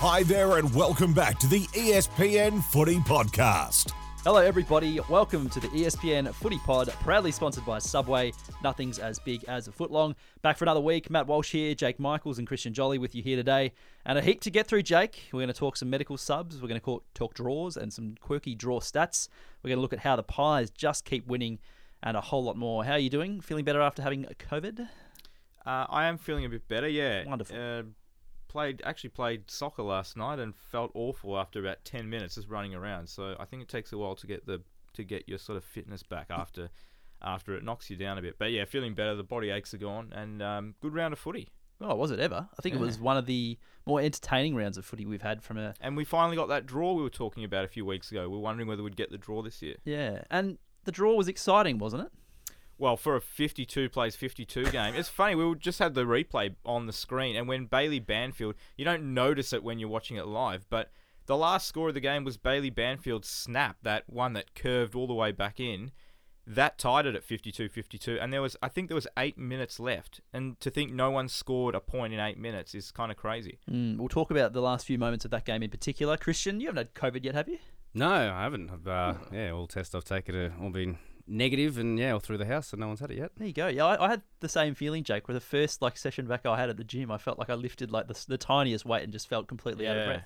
Hi there, and welcome back to the ESPN Footy Podcast. Hello, everybody. Welcome to the ESPN Footy Pod, proudly sponsored by Subway. Nothing's as big as a foot long. Back for another week. Matt Walsh here, Jake Michaels, and Christian Joly with you here today. And a heap to get through, Jake. We're going to talk some medical subs. We're going to talk draws and some quirky draw stats. We're going to look at how the Pies just keep winning and a whole lot more. How are you doing? Feeling better after having COVID? Uh, I am feeling a bit better. Yeah. Wonderful. Uh, played actually played soccer last night and felt awful after about ten minutes just running around. So I think it takes a while to get the to get your sort of fitness back after after it knocks you down a bit. But yeah, feeling better. The body aches are gone, and um, good round of footy. Oh, was it ever? I think it was one of the more entertaining rounds of footy we've had from a. And we finally got that draw we were talking about a few weeks ago. We were wondering whether we'd get the draw this year. Yeah. And the draw was exciting, wasn't it? Well, for a 52 plays 52 game, it's funny. We just had the replay on the screen, and when Bailey Banfield, you don't notice it when you're watching it live, but the last score of the game was Bailey Banfield's snap, that one that curved all the way back in. That tied it at 52-52, and there was, I think, there was eight minutes left. And to think no one scored a point in eight minutes is kind of crazy. Mm, we'll talk about the last few moments of that game in particular. Christian, you haven't had COVID yet, have you? No, I haven't. I've, uh, yeah, all tests I've taken are all been negative, and yeah, all through the house, so no one's had it yet. There you go. Yeah, I, I had the same feeling, Jake. With the first like session back I had at the gym, I felt like I lifted like the, the tiniest weight and just felt completely out of breath.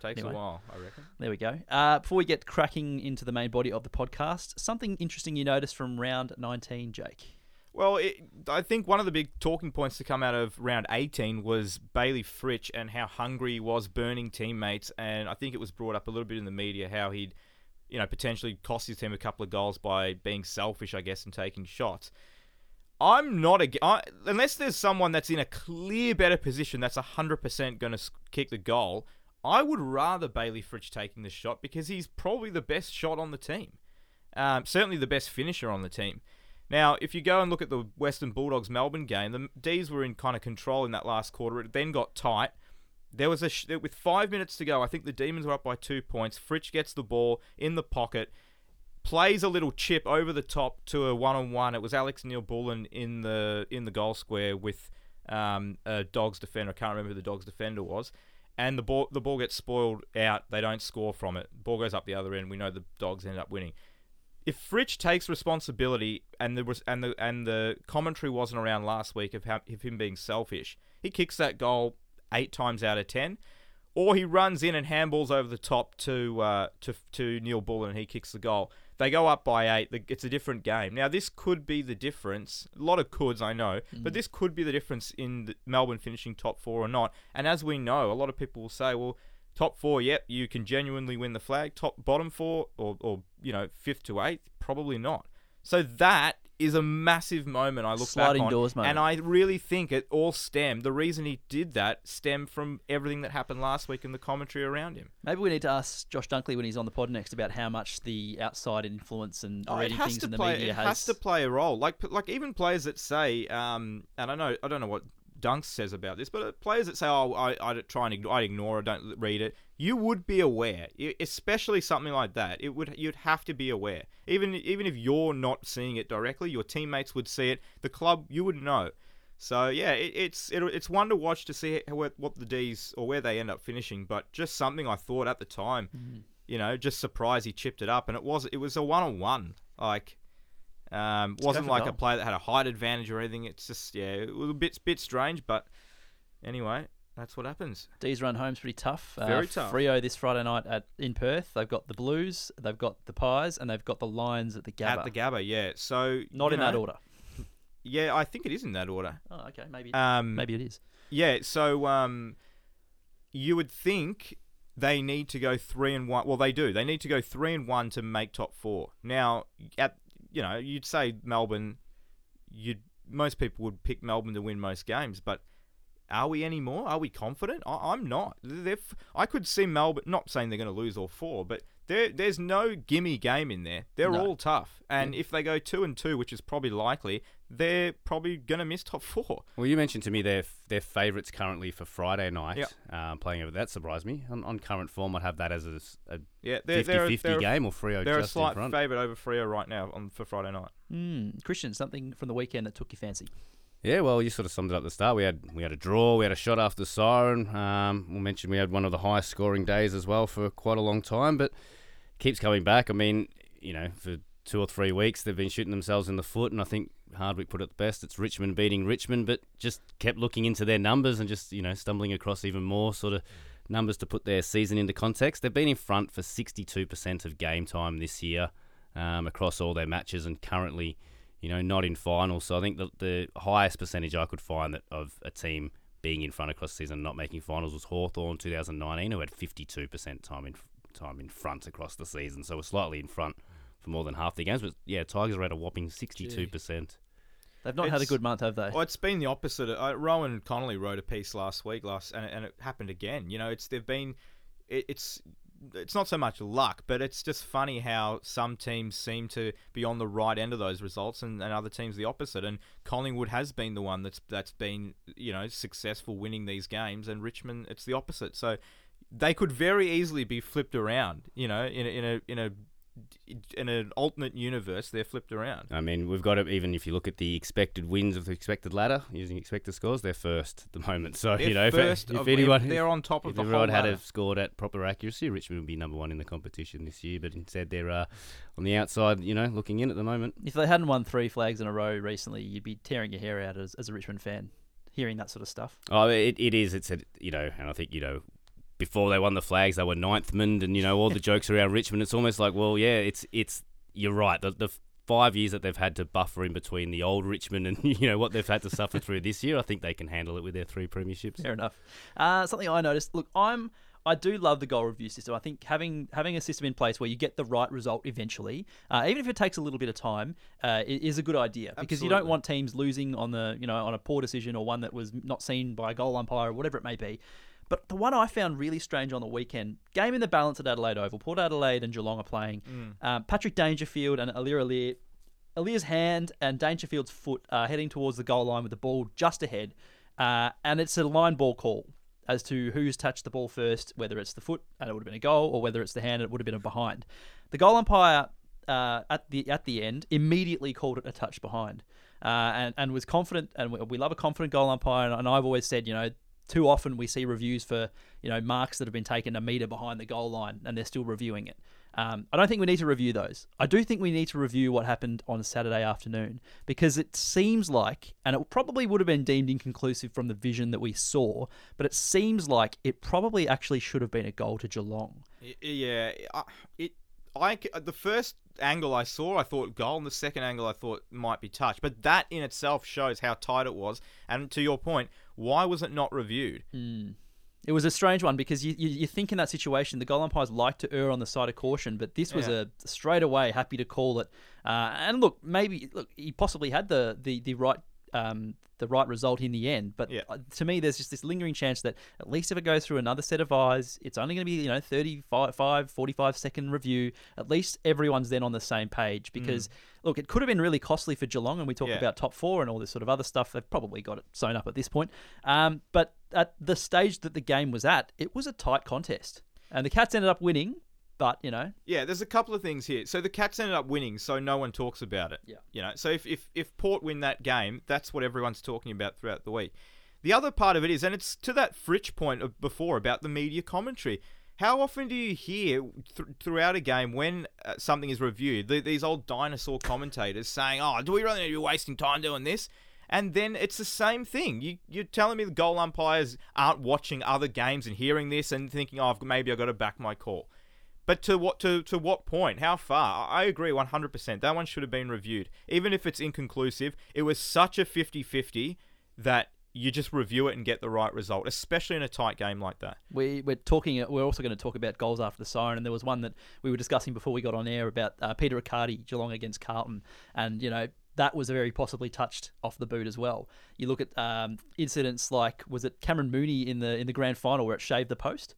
Takes Anyway. a while, I reckon. There we go. Uh, before we get cracking into the main body of the podcast, something interesting you noticed from round 19, Jake. Well, it, I think one of the big talking points to come out of round 18 was Bailey Fritsch and how hungry he was burning teammates. And I think it was brought up a little bit in the media how he'd, you know, potentially cost his team a couple of goals by being selfish, I guess, and taking shots. I'm not a I, unless there's someone that's in a clear better position that's 100% going to kick the goal. I would rather Bailey Fritsch taking the shot because he's probably the best shot on the team. Um, certainly the best finisher on the team. Now, if you go and look at the Western Bulldogs Melbourne game, the D's were in kind of control in that last quarter. It then got tight. There was a sh- with five minutes to go. I think the Demons were up by two points. Fritsch gets the ball in the pocket, plays a little chip over the top to a one-on-one. It was Alex Neal-Bullen in the in the goal square with um, a Dogs defender. I can't remember who the Dogs defender was. And the ball the ball gets spoiled out. They don't score from it. Ball goes up the other end. We know the Dogs end up winning if Fritsch takes responsibility and the and the and the commentary wasn't around last week of, how, of him being selfish, he kicks that goal eight times out of ten, or he runs in and handballs over the top to uh, to to Neal-Bullen and he kicks the goal. They go up by eight. It's a different game. Now this could be the difference. A lot of coulds, I know, but this could be the difference in the Melbourne finishing top four or not. And as we know, a lot of people will say, well. Top four, yep, you can genuinely win the flag. Top bottom four, or, or you know, fifth to eighth, probably not. So that is a massive moment. I look Sliding back on, doors moment. and I really think it all stemmed. The reason he did that stemmed from everything that happened last week and the commentary around him. Maybe we need to ask Josh Dunkley when he's on the pod next about how much the outside influence and Oh, reading has things in the play. media It has to play a role. Like like even players that say, um, and I know I don't know what Dunks says about this, but uh, players that say, "Oh, I, I try and ignore, I ignore, I don't read it." You would be aware, especially something like that. It would you'd have to be aware. Even even if you're not seeing it directly, your teammates would see it. The club, you would know. So yeah, it, it's it, it's one to watch to see how, what the D's or where they end up finishing. But just something I thought at the time, Mm-hmm. you know, just surprised he chipped it up, and it was it was a one on one. Like, um, wasn't like a player that had a height advantage or anything. It's just yeah, it was a bit bit strange, but anyway, that's what happens. D's run home's pretty tough. Very uh, tough. Freo this Friday night at in Perth. They've got the Blues, they've got the Pies, and they've got the Lions at the Gabba. At the Gabba, yeah. So Not in that order. Yeah, I think it is in that order. Oh, okay. Maybe Um, maybe it is. Yeah, so um, you would think they need to go three and one. Well, they do. They need to go three and one to make top four. Now, at you know, you'd say Melbourne. You'd most people would pick Melbourne to win most games, but are we anymore? Are we confident? I, I'm not. They're, f- I could see Melbourne. Not saying they're going to lose all four, but there, there's no gimme game in there. They're No. all tough, and if they go two and two, which is probably likely, they're probably going to miss top four. Well, you mentioned to me they're they're favourites currently for Friday night, Yep. um, playing over. That surprised me. On, on current form, I'd have that as a Yeah, they're, they're, 50-50 they're, game or Freo They're a just in slight favourite over Freo right now on for Friday night. Hmm. Christian, something from the weekend that took your fancy. Yeah, well, you sort of summed it up at the start. We had we had a draw, we had a shot after the siren. Um, we mentioned we had one of the highest scoring days as well for quite a long time, but keeps coming back. I mean, you know, for two or three weeks they've been shooting themselves in the foot, and I think Hardwick put it the best. It's Richmond beating Richmond, but just kept looking into their numbers and just you know stumbling across even more sort of numbers to put their season into context. They've been in front for 62% of game time this year um, across all their matches, and currently you know, not in finals. So I think the, the highest percentage I could find that of a team being in front across the season and not making finals was Hawthorn 2019, who had 52% time in time in front across the season. So we're slightly in front for more than half the games. But yeah, Tigers are at a whopping 62%. They've not had a good month, have they? Well, it's been the opposite. Uh, Rowan Connolly wrote a piece last week, last, and, and it happened again. You know, it's they've been, it, it's it's not so much luck, but it's just funny how some teams seem to be on the right end of those results, and, and other teams the opposite. And Collingwood has been the one that's that's been you know successful winning these games, and Richmond it's the opposite. So they could very easily be flipped around. You know, in a, in a in a in an alternate universe, they're flipped around. I mean, we've got it. Even if you look at the expected wins of the expected ladder using expected scores, they're first at the moment. So They're you know, if- first if, of- anyone, they're on top of if the whole everyone had ladder. scored at proper accuracy, Richmond would be number one in the competition this year. But instead, they're uh, on the outside, you know, looking in at the moment. If they hadn't won three flags in a row recently, you'd be tearing your hair out as, as a Richmond fan, hearing that sort of stuff. Oh, it, it is. It's a, you know, and I think you know, before they won the flags, they were Ninthmond, and you know all the jokes around Richmond. It's almost like, well, yeah, it's it's. You're right. The the five years that they've had to buffer in between the old Richmond and you know what they've had to suffer through this year, I think they can handle it with their three premierships. Fair enough. Uh, something I noticed. Look, I'm. I do love the goal review system. I think having having a system in place where you get the right result eventually, uh, even if it takes a little bit of time, uh, is a good idea because you don't want teams losing on the you know on a poor decision or one that was not seen by a goal umpire or whatever it may be. But the one I found really strange on the weekend, game in the balance at Adelaide Oval, Port Adelaide and Geelong are playing. Um, Patrick Dangerfield and Aliir Aliir Aliir's hand and Dangerfield's foot are heading towards the goal line with the ball just ahead, uh, and it's a line ball call as to who's touched the ball first, whether it's the foot and it would have been a goal, or whether it's the hand and it would have been a behind. The goal umpire uh, at the at the end immediately called it a touch behind, uh, and and was confident. And we, we love a confident goal umpire. And, and I've always said, you know, too often we see reviews for you know marks that have been taken a meter behind the goal line, and they're still reviewing it. Um, I don't think we need to review those. I do think we need to review what happened on Saturday afternoon because it seems like, and it probably would have been deemed inconclusive from the vision that we saw, but it seems like it probably actually should have been a goal to Geelong. Yeah, it. I the first angle I saw, I thought goal, and the second angle I thought might be touch. But that in itself shows how tight it was. And to your point, why was it not reviewed? It was a strange one because you, you, you think in that situation the goal umpires like to err on the side of caution, but this was Yeah. a straight away happy to call it. Uh, and look, maybe look he possibly had the the, the right um, the right result in the end, but Yeah. uh, to me there's just this lingering chance that at least if it goes through another set of eyes, it's only going to be you know 35, 5, 45 second review. At least everyone's then on the same page because look, it could have been really costly for Geelong, and we talk Yeah. about top four and all this sort of other stuff. They've probably got it sewn up at this point. Um, but at the stage that the game was at, it was a tight contest, and the Cats ended up winning. But you know, Yeah, there's a couple of things here. So the Cats ended up winning, so no one talks about it. Yeah. You know, so if, if, if Port win that game, that's what everyone's talking about throughout the week. The other part of it is, and it's to that Fritsch point of before about the media commentary. How often do you hear th- throughout a game when uh, something is reviewed, the, these old dinosaur commentators saying, "Oh, do we really need to be wasting time doing this?" And then it's the same thing. You, you're telling me the goal umpires aren't watching other games and hearing this and thinking, "Oh, I've- maybe I've got to back my call." But to what to to what point? How far? I agree 100%. That one should have been reviewed. Even if it's inconclusive, it was such a 50-50 that you just review it and get the right result, especially in a tight game like that. we we're talking. We're also going to talk about goals after the siren, and there was one that we were discussing before we got on air about uh, Peter Riccardi Geelong against Carlton, and you know. That was very possibly touched off the boot as well. You look at um, incidents like was it Cameron Mooney in the in the grand final where it shaved the post?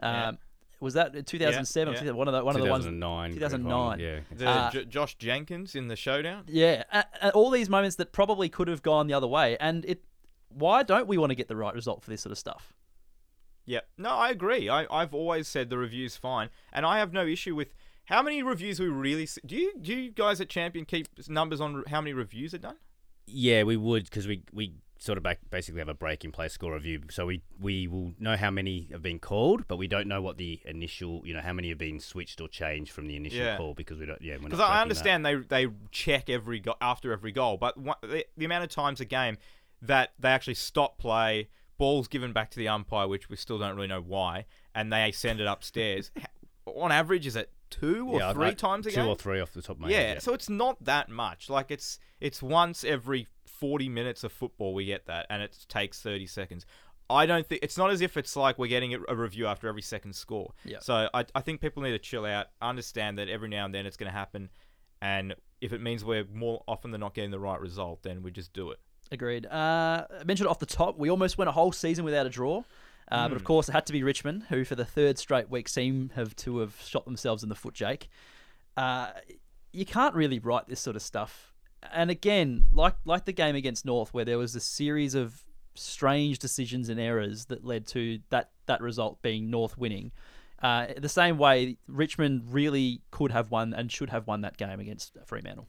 Um, Yeah. Was that 2007? Yeah, yeah. One of the one of the ones 2009. 2009. Yeah. The, Uh, J- Josh Jenkins in the showdown. Yeah, a- a- all these moments that probably could have gone the other way, and it. Why don't we want to get the right result for this sort of stuff? Yeah, no, I agree. I, I've always said the review's fine, and I have no issue with how many reviews we really. s- Do you do you guys at Champion keep numbers on how many reviews are done? Yeah, we would because we we sort of back, basically have a break in play score review. So we we will know how many have been called, but we don't know what the initial, you know, how many have been switched or changed from the initial Yeah. call because we don't. Yeah, Because I tracking that. understand they they check every go- after every goal, but one, the, the amount of times a game that they actually stop play, balls given back to the umpire, which we still don't really know why, and they send it upstairs. on average, is it two or Yeah, three I- times a two game? or three off the top of my yeah, head. so it's not that much. Like it's it's once every forty minutes of football we get that, and it takes thirty seconds. I don't think it's not as if it's like we're getting a review after every second score. Yeah. So I, I think people need to chill out, understand that every now and then it's going to happen, and if it means we're more often than not getting the right result, then we just do it. Agreed. Uh, I mentioned off the top, we almost went a whole season without a draw. Uh, But of course, it had to be Richmond, who for the third straight week seem have to have shot themselves in the foot, Jake. Uh, you can't really write this sort of stuff. And again, like like the game against North, where there was a series of strange decisions and errors that led to that that result being North winning. Uh, the same way, Richmond really could have won and should have won that game against Fremantle.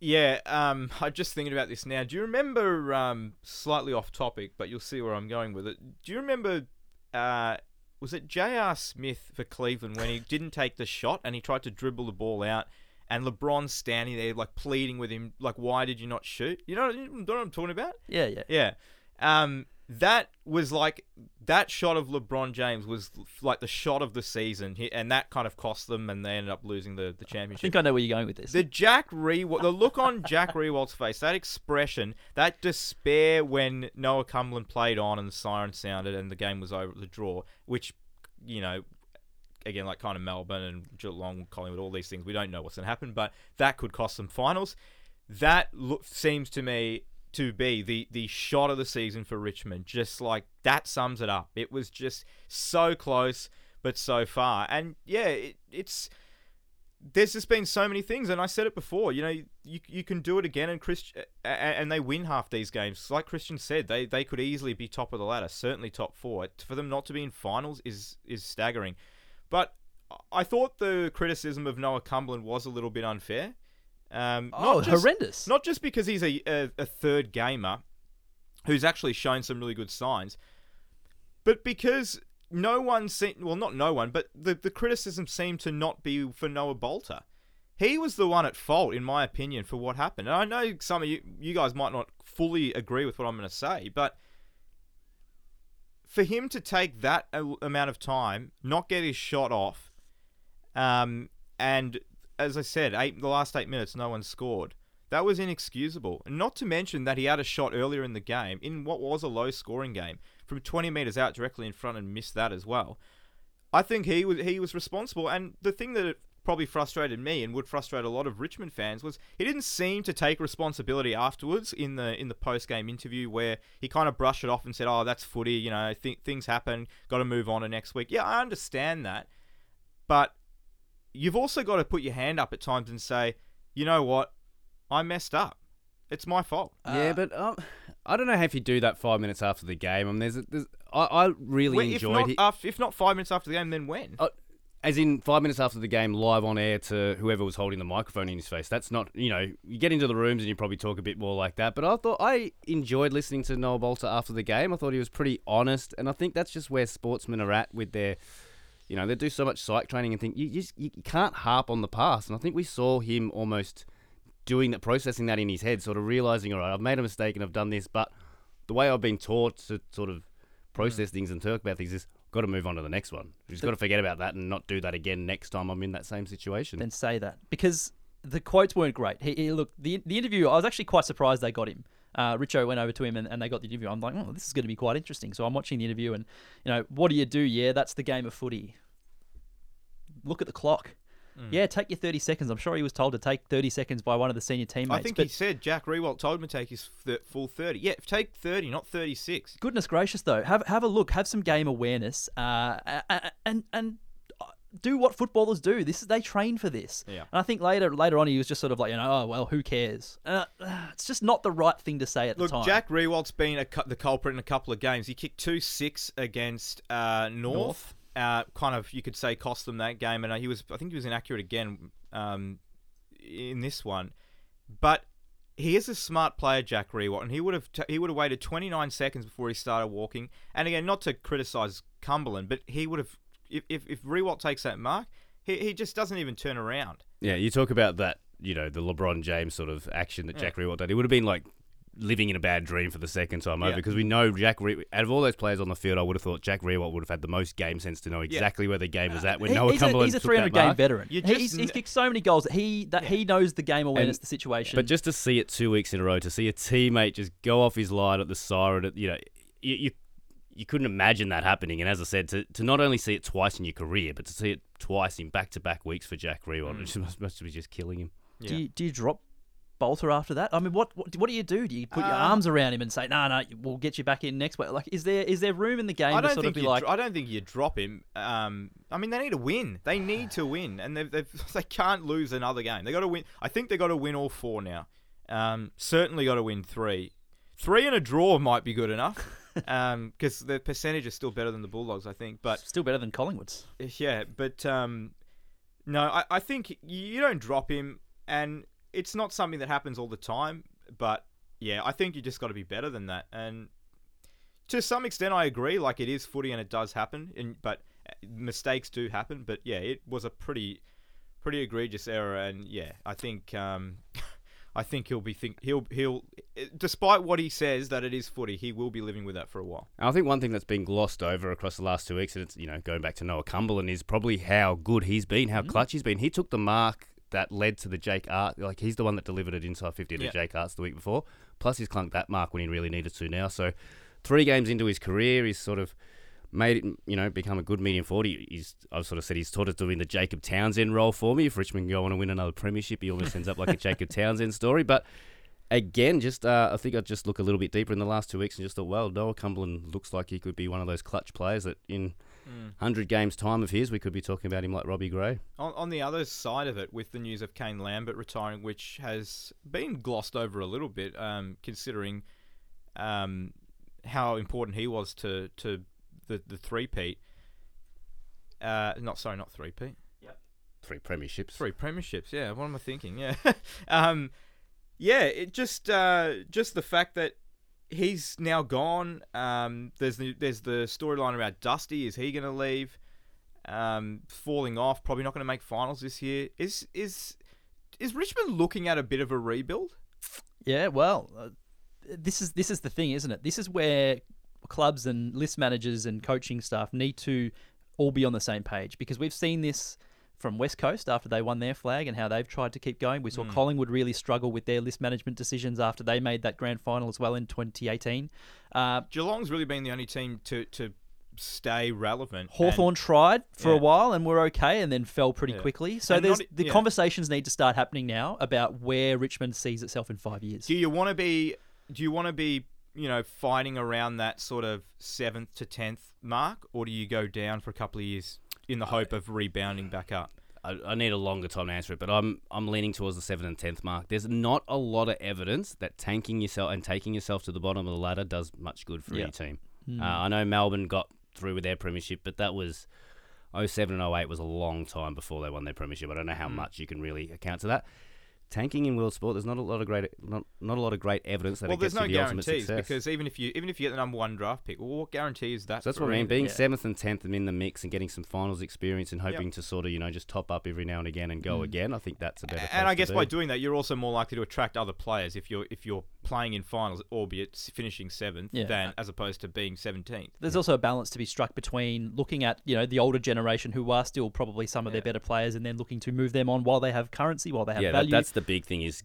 Yeah, um, I'm just thinking about this now. Do you remember, um, slightly off topic, but you'll see where I'm going with it. Do you remember, uh, was it J.R. Smith for Cleveland when he didn't take the shot and he tried to dribble the ball out and LeBron's standing there, like, pleading with him, like, why did you not shoot? You know, you know what I'm talking about? Yeah, yeah. Yeah. Um, that was like that shot of LeBron James was like the shot of the season, and that kind of cost them, and they ended up losing the, the championship. I think I know where you're going with this. The Jack Riewoldt, the look on Jack Riewoldt's face, that expression, that despair when Noah Cumberland played on and the siren sounded and the game was over, the draw, which, you know, again, like kind of Melbourne and Geelong, Collingwood, all these things, we don't know what's going to happen, but that could cost them finals. That look, seems to me to be the, the shot of the season for Richmond. Just like that sums it up. It was just so close, but so far. And yeah, it, it's there's just been so many things, and I said it before. You know, you you can do it again, and Chris, a- a- and they win half these games. Like Christian said, they they could easily be top of the ladder, certainly top four. For them not to be in finals is is staggering. But I thought the criticism of Noah Cumberland was a little bit unfair. Um, oh, not just, horrendous. Not just because he's a, a a third gamer who's actually shown some really good signs, but because no one seemed well, not no one, but the the criticism seemed to not be for Noah Balta. He was the one at fault, in my opinion, for what happened. And I know some of you you guys might not fully agree with what I'm going to say, but for him to take that amount of time, not get his shot off, um, and as I said, eight the last eight minutes, no one scored. That was inexcusable. And not to mention that he had a shot earlier in the game, in what was a low scoring game, from 20 metres out directly in front and missed that as well. I think he was he was responsible. And the thing that probably frustrated me and would frustrate a lot of Richmond fans was he didn't seem to take responsibility afterwards in the in the post game interview where he kind of brushed it off and said, "Oh, that's footy. You know, th- things happen. Got to move on to next week." Yeah, I understand that, but you've also got to put your hand up at times and say, "You know what? I messed up. It's my fault." yeah, but um, I don't know if you do that five minutes after the game. I mean, there's, there's I, I really When- if enjoyed not it. af- if not five minutes after the game, then when? Uh, as in five minutes after the game, live on air to whoever was holding the microphone in his face. That's not, you know, you get into the rooms and you probably talk a bit more like that. But I thought I enjoyed listening to Noah Balta after the game. I thought he was pretty honest, and I think that's just where sportsmen are at with their, you know, they do so much psych training and think you just you can't harp on the past. And I think we saw him almost doing that, processing that in his head, sort of realizing, all right, I've made a mistake and I've done this, but the way I've been taught to sort of process mm. things and talk about things is got to move on to the next one. You've got to forget about that and not do that again next time I'm in that same situation. then say that because the quotes weren't great. He, he look the the interview. I was actually quite surprised they got him. Uh, Richo went over to him and, and they got the interview. I'm like, oh, this is going to be quite interesting. So I'm watching the interview and you know, what do you do? Yeah, that's the game of footy. Look at the clock. Hmm. Yeah, take your 30 seconds. I'm sure he was told to take 30 seconds by one of the senior teammates. I think he said Jack Riewoldt told him to take his th- full 30. Yeah, take 30, not 36. goodness gracious, though, have have a look, have some game awareness, uh, and and uh, do what footballers do. This is they train for this. Yeah. And I think later later on he was just sort of like you know oh well who cares? Uh, uh, it's just not the right thing to say at Look, the time. Jack Riewoldt's been a, the culprit in a couple of games. He kicked 2 6 against uh, North. North. Uh, kind of, you could say, cost them that game. And uh, he was, I think he was inaccurate again um, in this one. But he is a smart player, Jack Riewoldt, and he would have t- he would have waited 29 seconds before he started walking. And again, not to criticize Cumberland, but he would have if if, if Riewoldt takes that mark, he he just doesn't even turn around. Yeah, you talk about that, you know, the LeBron James sort of action that Jack Riewoldt did. It would have been like living in a bad dream for the second time over Yeah. because we know Jack. Re- out of all those players on the field, I would have thought Jack Riewoldt would have had the most game sense to know exactly where the game was at when He- Noah he's, a, he's a 300 game mark. veteran. Just he's, he's kicked so many goals that he that he knows the game awareness, And- the situation. But just to see it two weeks in a row, to see a teammate just go off his line at the siren, at- you know, you, you you couldn't imagine that happening. And as I said, to, to not only see it twice in your career, but to see it twice in back to back weeks for Jack Riewoldt, mm. which must, must be just killing him. do you, do you drop Balta after that? I mean, what what, what do you do? Do you put your Uh, arms around him and say, "No, no, we'll get you back in next week"? Like, is there is there room in the game I to don't sort think of be you. like, dro- I don't think you drop him. Um, I mean, they need to win. They need to win, and they've, they've they can't lose another game. They got to win. I think they got to win all four now. Um, certainly got to win three. Three and a draw might be good enough. Um, because the percentage is still better than the Bulldogs, I think. But still better than Collingwood's? yeah, but um, no, I, I think you don't drop him, and it's not something that happens all the time. But yeah, I think you just got to be better than that. And to some extent, I agree. Like it is footy, and it does happen. And but uh, mistakes do happen. But yeah, it was a pretty, pretty egregious error. And yeah, I think um, I think he'll be think he'll he'll despite what he says that it is footy, he will be living with that for a while. I think one thing that's been glossed over across the last two weeks, and it's you know going back to Noah Cumberland, is probably how good he's been, how clutch he's been. He took the mark that led to the Jake Art, like he's the one that delivered it inside fifty to Yeah. Jake Aarts the week before. Plus he's clunked that mark when he really needed to now. So three games into his career, he's sort of made it, you know, become a good medium forward. He- He's, I've sort of said he's sort of doing the Jacob Townsend role for me. If Richmond go on to win another premiership, he almost ends up like a Jacob Townsend story. But again, just uh, I think I'd just look a little bit deeper in the last two weeks and just thought, well, Noah Cumberland looks like he could be one of those clutch players that in hundred games time of his, we could be talking about him like Robbie Gray. On, on the other side of it, with the news of Kane Lambert retiring, which has been glossed over a little bit, um, considering um, how important he was to, to the the three peat. Uh, not sorry, not three peat. Three premierships. Three premierships. Yeah, what am I thinking? Yeah, um, yeah. It just uh, just the fact that he's now gone. Um, there's the there's the storyline about Dusty. Is he going to leave? Um, falling off. Probably not going to make finals this year. Is is is Richmond looking at a bit of a rebuild? Yeah, well, uh, this is this is the thing, isn't it? This is where clubs and list managers and coaching staff need to all be on the same page because we've seen this from West Coast after they won their flag and how they've tried to keep going. We saw Collingwood really struggle with their list management decisions after they made that grand final as well in 2018. Uh, Geelong's really been the only team to to stay relevant. and- Hawthorn tried for a while and were okay and then fell pretty Yeah. quickly. So there's not- the yeah. conversations need to start happening now about where Richmond sees itself in five years. Do you want to be? Do you want to be? You know, fighting around that sort of seventh to tenth mark, or do you go down for a couple of years in the hope of rebounding back up? I, I need a longer time to answer it, but I'm I'm leaning towards the seventh and tenth mark. There's not a lot of evidence that tanking yourself and taking yourself to the bottom of the ladder does much good for Yeah. any team. Uh, I know Melbourne got through with their premiership, but that was 07 and 08 was a long time before they won their premiership. I don't know how much you can really account to that. Tanking in world sport, there's not a lot of great not, not a lot of great evidence that well, it gets there's no to the ultimate guarantees success. because even if you even if you get the number one draft pick, well, what guarantee is that? So that's what I mean. Being Yeah. seventh and tenth and in the mix and getting some finals experience and hoping to sort of you know just top up every now and again and go mm. again. I think that's a better. And place I to guess be. by doing that, you're also more likely to attract other players if you're if you're playing in finals, albeit s- finishing seventh, Yeah. than as opposed to being seventeenth. There's also a balance to be struck between looking at you know the older generation who are still probably some of their better players, and then looking to move them on while they have currency, while they have yeah, that, value. that's the big thing is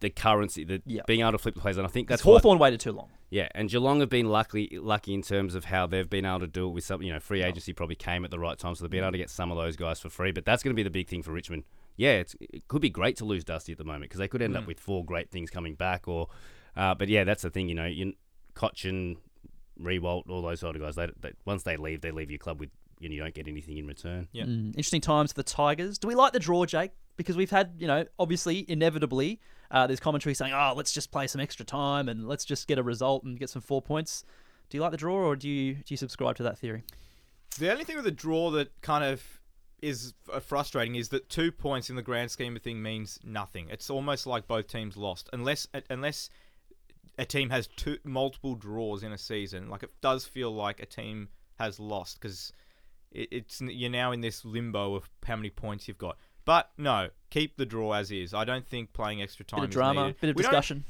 the currency, the Yeah. being able to flip the players, and I think Because that's what, Hawthorn waited too long. yeah. And Geelong have been lucky, lucky in terms of how they've been able to do it with some, you know, free agency probably came at the right time, so they've been able to get some of those guys for free. But that's going to be the big thing for Richmond. Yeah, it's, it could be great to lose Dusty at the moment because they could end Mm. up with four great things coming back, or, uh, but yeah, that's the thing, you know, you, Cotchin, Riewoldt, all those sort of guys. They, they, once they leave, they leave your club with, you, know, you don't get anything in return. Yeah. Mm, interesting times for the Tigers. Do we like the draw, Jake? Because we've had, you know, obviously, inevitably, uh, there's commentary saying, "Oh, let's just play some extra time and let's just get a result and get some four points." Do you like the draw, or do you do you subscribe to that theory? The only thing with the draw that kind of is frustrating is that two points in the grand scheme of thing means nothing. It's almost like both teams lost, unless unless a team has two multiple draws in a season. Like it does feel like a team has lost because it, it's you're now in this limbo of how many points you've got. But no, keep the draw as is. I don't think playing extra time Bit of is drama, needed. bit of We don't- discussion.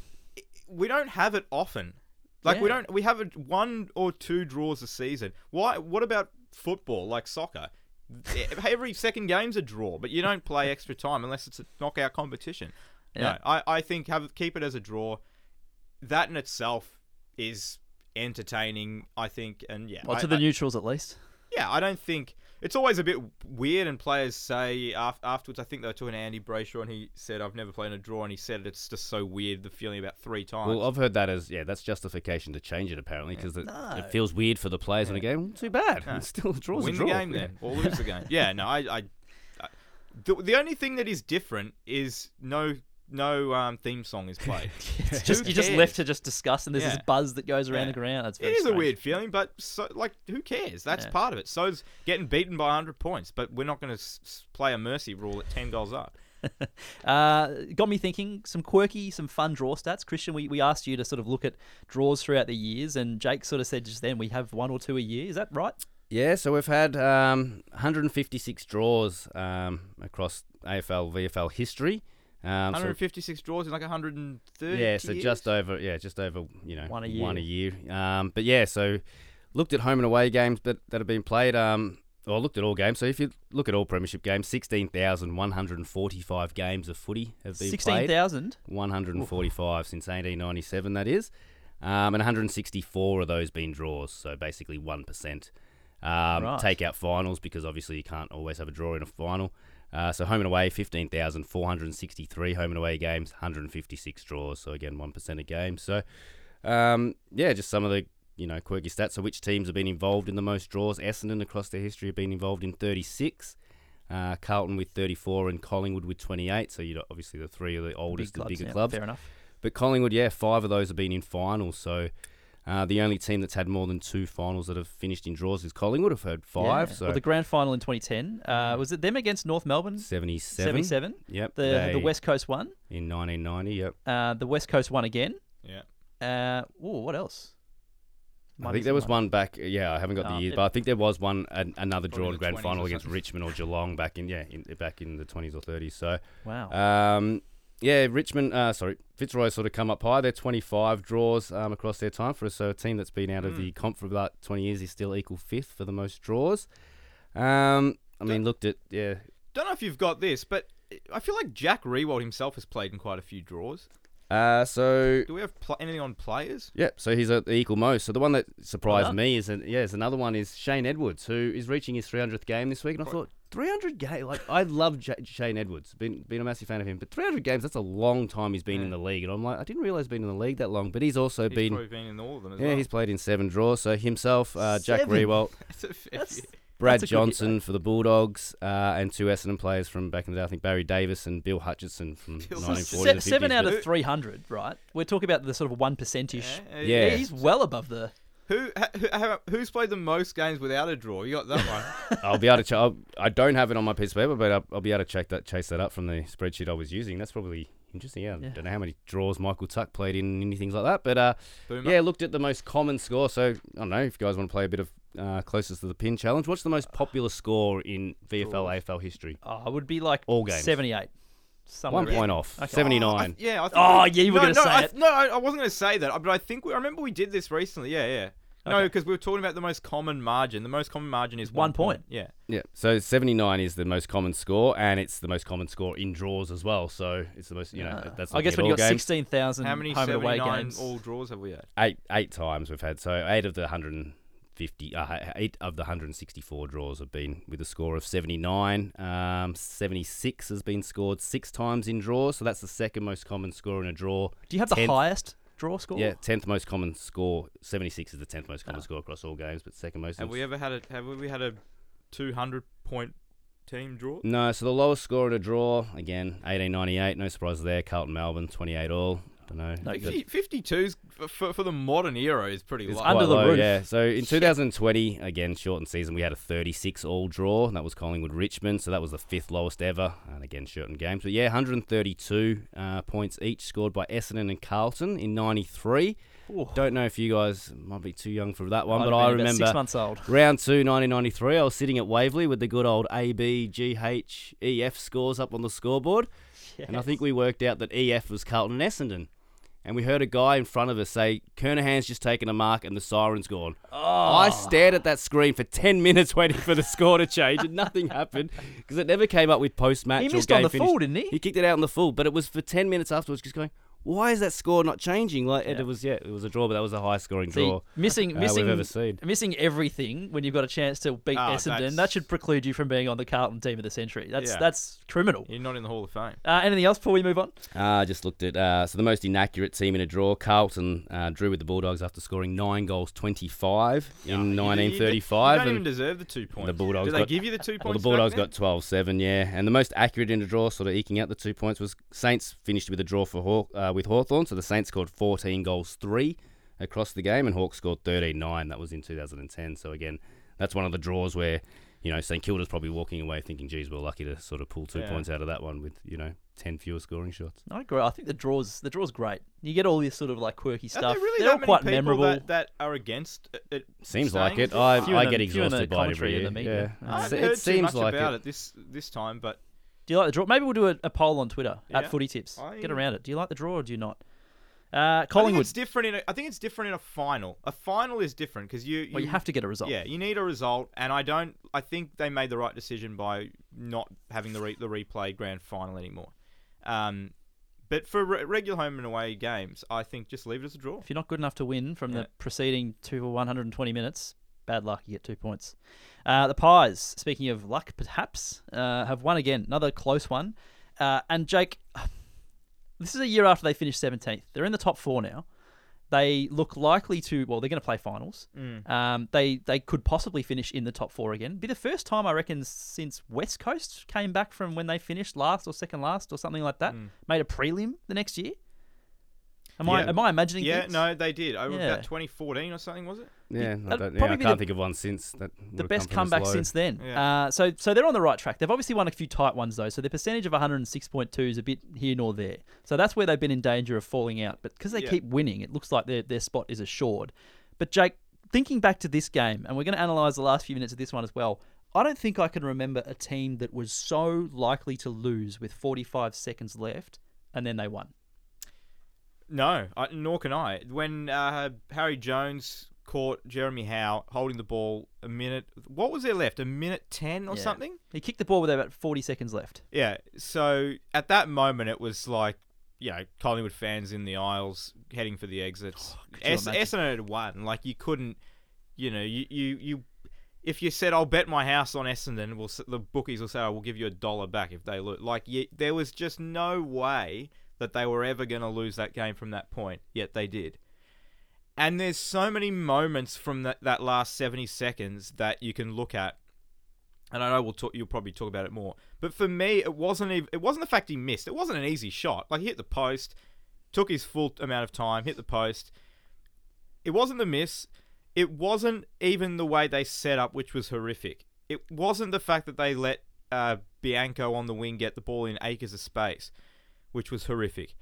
we don't have it often. Like we don't we have a, one or two draws a season. Why what about football like soccer? Every second game's a draw, but you don't play extra time unless it's a knockout competition. Yeah. No, I, I think have keep it as a draw. That in itself is entertaining, I think, and yeah. Well, I- to the I- neutrals at least. yeah, I don't think it's always a bit weird, and players say af- afterwards. I think they were talking to Andy Brayshaw, and he said, "I've never played in a draw," and he said it's just so weird the feeling about three times. Well, I've heard that as yeah, that's justification to change it apparently because it, No. it feels weird for the players in a game. Too bad. No. It's still a draw's win a draw. the game Yeah. then, or lose the game. Yeah, no, I, I, I the, the only thing that is different is no no um, theme song is played. It's just you're just left to just discuss, and there's this buzz that goes around Yeah. the ground. That's It very is a weird feeling, but so like who cares? That's Yeah. part of it. So's getting beaten by 100 points, but we're not going to s- s- play a mercy rule at 10 goals up. Uh, got me thinking some quirky, some fun draw stats. Christian, we, we asked you to sort of look at draws throughout the years, and Jake sort of said just then we have one or two a year. Is that right? Yeah, so we've had um, 156 draws um, across AFL VFL history. Um, so 156 draws in like 130. yeah, so years? just over yeah, just over you know One a year. One a year. Um, but yeah, so looked at home and away games that, that have been played. Um, well, looked at all games. So if you look at all premiership games, 16,145 games of footy have been Sixteen played. thousand. 145 since 1897, that is. Um, and 164 of those been draws, so basically 1%. Um, Right. Take out finals because obviously you can't always have a draw in a final. Uh, so home and away, 15,463 home and away games, 156 draws, so again 1% a game. So um, yeah, just some of the you know quirky stats. So which teams have been involved in the most draws? Essendon across their history have been involved in 36. Uh, Carlton with 34 and Collingwood with 28. So you know, obviously the three of the oldest and bigger yeah, clubs. Fair enough. But Collingwood, yeah, five of those have been in finals. So uh, the only team that's had more than two finals that have finished in draws is Collingwood. Have had five. Yeah. So well, the grand final in 2010 uh, was it them against North Melbourne? 77. 77. Yep. The they- the West Coast one. in 1990. Yep. Uh, the West Coast one again. Yeah. Uh, ooh, what else? Might I think there was one back. Yeah, I haven't got No, the year, it- but I think there was one an, another Probably drawn grand final against. Richmond or Geelong back in yeah in, back in the 20s or 30s. So Wow. um, yeah, Richmond. Uh, sorry, Fitzroy sort of come up high. They're 25 draws um, across their time for a, so a team that's been out of Mm. the comp for about 20 years is still equal fifth for the most draws. Um, I mean, looked at yeah. Don't know if you've got this, but I feel like Jack Riewoldt himself has played in quite a few draws. Uh, so Do we have pl- anything on players? Yeah, so he's at the equal most. So the one that surprised done. me is, an, yeah, is another one is Shane Edwards, who is reaching his 300th game this week. And I thought, 300 game, like I love J- Shane Edwards, been been a massive fan of him, but 300 games, that's a long time he's been in the league. And I'm like, I didn't realize he's been in the league that long, but he's also He's been, probably been in all of them as yeah, well. he's played in seven draws. So himself, uh, Jack Seven? Riewoldt, That's a fair That's- Brad That's a Johnson for the Bulldogs, uh, and two Essendon players from back in the day. I think Barry Davis and Bill Hutchinson from Bill 1940s. Se- seven out of 300, right? We're talking about the sort of one percentish. Yeah, Yeah. He's well above the. Who, who who's played the most games without a draw? You got that one. I'll be able to. Ch- I'll, I don't have it on my piece of paper, but I'll, I'll be able to check that, chase that up from the spreadsheet I was using. That's probably interesting. Yeah, Yeah. I don't know how many draws Michael Tuck played in, and anything like that, but uh, Boomer. yeah, looked at the most common score. So I don't know if you guys want to play a bit of uh, closest to the pin challenge. What's the most popular score in VFL Draws. AFL history? Oh, I would be like All games. 78. Somewhere One point off, Okay. seventy Oh, I- nine. yeah. I think Oh, we- yeah, you were no, gonna no, say I, it. No, I, I wasn't going to say that, but I think we, I remember we did this recently. Yeah, yeah. No, Okay. because we were talking about the most common margin. The most common margin is One one, point. Yeah. Yeah, so seventy nine is the most common score, and it's the most common score in draws as well. So it's the most, you know, Uh, that's. I guess when looking you at got games. 16,000 How many home and away games. all draws have we had? eight eight times we've had so eight of the 150 uh, eight of the 164 draws have been with a score of 79 um, 76 has been scored six times in draws so that's the second most common score in a draw Do you have the highest draw score? yeah 10th most common score 76 is the 10th most common Ah. score across all games but second most Have we ever had a have we had a 200 point team draw? no so the lowest score in a draw again 1898 no surprise there Carlton Melbourne 28 all don't know. No But- good. 52's for, for the modern era is pretty It's low. under the low, roof. Yeah. So in 2020, again, shortened season, we had a 36 all draw, and that was Collingwood Richmond. So that was the fifth lowest ever, and again, shortened games. But yeah, 132 uh, points each scored by Essendon and Carlton in 93. Ooh. Don't know if you guys might be too young for that one, I'd but I remember six months old. round two, 1993, I was sitting at Waverley with the good old A, B, G, H, E, F scores up on the scoreboard. And I think we worked out that EF was Carlton and Essendon. And we heard a guy in front of us say, Kernahan's just taken a mark and the siren's gone. Oh, I stared at that screen for 10 minutes waiting for the score to change and nothing happened because it never came up with post match he or missed game on the finish. full, didn't he? He kicked it out in the full, but it was for 10 minutes afterwards just going, why is that score not changing? Like Yeah. it was, yeah, it was a draw, but that was a high scoring See, draw missing, uh, missing, we've ever seen. missing everything when you've got a chance to beat Oh, Essendon. That should preclude you from being on the Carlton team of the century. That's Yeah. that's criminal. You're not in the Hall of Fame. Uh, anything else before we move on? Uh, just looked at uh, so the most inaccurate team in a draw. Carlton uh, drew with the Bulldogs after scoring nine goals, twenty-five Yeah, in nineteen thirty five. you- nineteen You, thirty-five, don't even deserve the two points. Bulldogs Did they got- give you the two points? well, the Bulldogs got 12-7, yeah. And the most accurate in a draw, sort of eking out the two points, was Saints finished with a draw for Haw- uh, with Hawthorn. So the Saints scored fourteen goals, three across the game, and Hawks scored 13-9. That was in two thousand and ten. So again, that's one of the draws where. You know, St Kilda's probably walking away thinking, geez, we're lucky to sort of pull two Yeah. points out of that one with, you know, 10 fewer scoring shots. I agree. I think the draws the draw's great. You get all this sort of like quirky Are stuff. there really They're that all many quite people memorable. That, that are against it- it? Seems staying? like it. Few I, I get few in the exhausted by it every year. and. Yeah. I I It's- haven't it heard too seems much like about it. it. this this time, but Do you like the draw? Maybe we'll do a, a poll on Twitter at Footy Tips. I- Get around it. Do you like the draw or do you not? Uh, I think Collingwood. it's different in. A, I think it's different in a final. A final is different because you, you well, you have to get a result. Yeah, you need a result, and I don't. I think they made the right decision by not having the re, the replay grand final anymore. Um, but for re- regular home and away games, I think just leave it as a draw. If you're not good enough to win from Yeah. the preceding two or 120 minutes, bad luck. You get two points. Uh, the Pies, speaking of luck, perhaps, uh, have won again. Another close one. Uh, and Jake, this is a year after they finished 17th. They're in the top four now. They look likely to. Well, they're going to play finals. Um, they they could possibly finish in the top four again. Be the first time I reckon since West Coast came back from when they finished last or second last or something like that. Made a prelim the next year. Am I am I imagining? Yeah, things? no, they did. Over Yeah. about 2014 or something, was it? Yeah, I, don't, yeah, I can't the- think of one since that. the best come comeback since then. Yeah. Uh, so so they're on the right track. They've obviously won a few tight ones though. So their percentage of 106.2 is a bit here nor there. So that's where they've been in danger of falling out. But because they Yeah. keep winning, it looks like their their spot is assured. But Jake, thinking back to this game, and we're going to analyze the last few minutes of this one as well. I don't think I can remember a team that was so likely to lose with 45 seconds left, and then they won. No, I, nor can I. When uh, Harry Jones caught Jeremy Howe holding the ball a minute, what was there left? A minute ten or Yeah. something? He kicked the ball with about 40 seconds left. Yeah. So at that moment, it was like, you know, Collingwood fans in the aisles heading for the exits. could you Es- imagine? Essendon had won. Like you couldn't, you know, you you you. If you said I'll bet my house on Essendon, we'll, the bookies will say I will give you a dollar back if they lose. Like you, there was just no way that they were ever going to lose that game from that point. Yet they did. And there's so many moments from that, that last 70 seconds that you can look at and I know we'll talk. You'll probably talk about it more. But for me, it wasn't even. It wasn't the fact he missed. It wasn't an easy shot. Like he hit the post, took his full amount of time, hit the post. It wasn't the miss. It wasn't even the way they set up, which was horrific. It wasn't the fact that they let uh, Bianco on the wing get the ball in acres of space, which was horrific.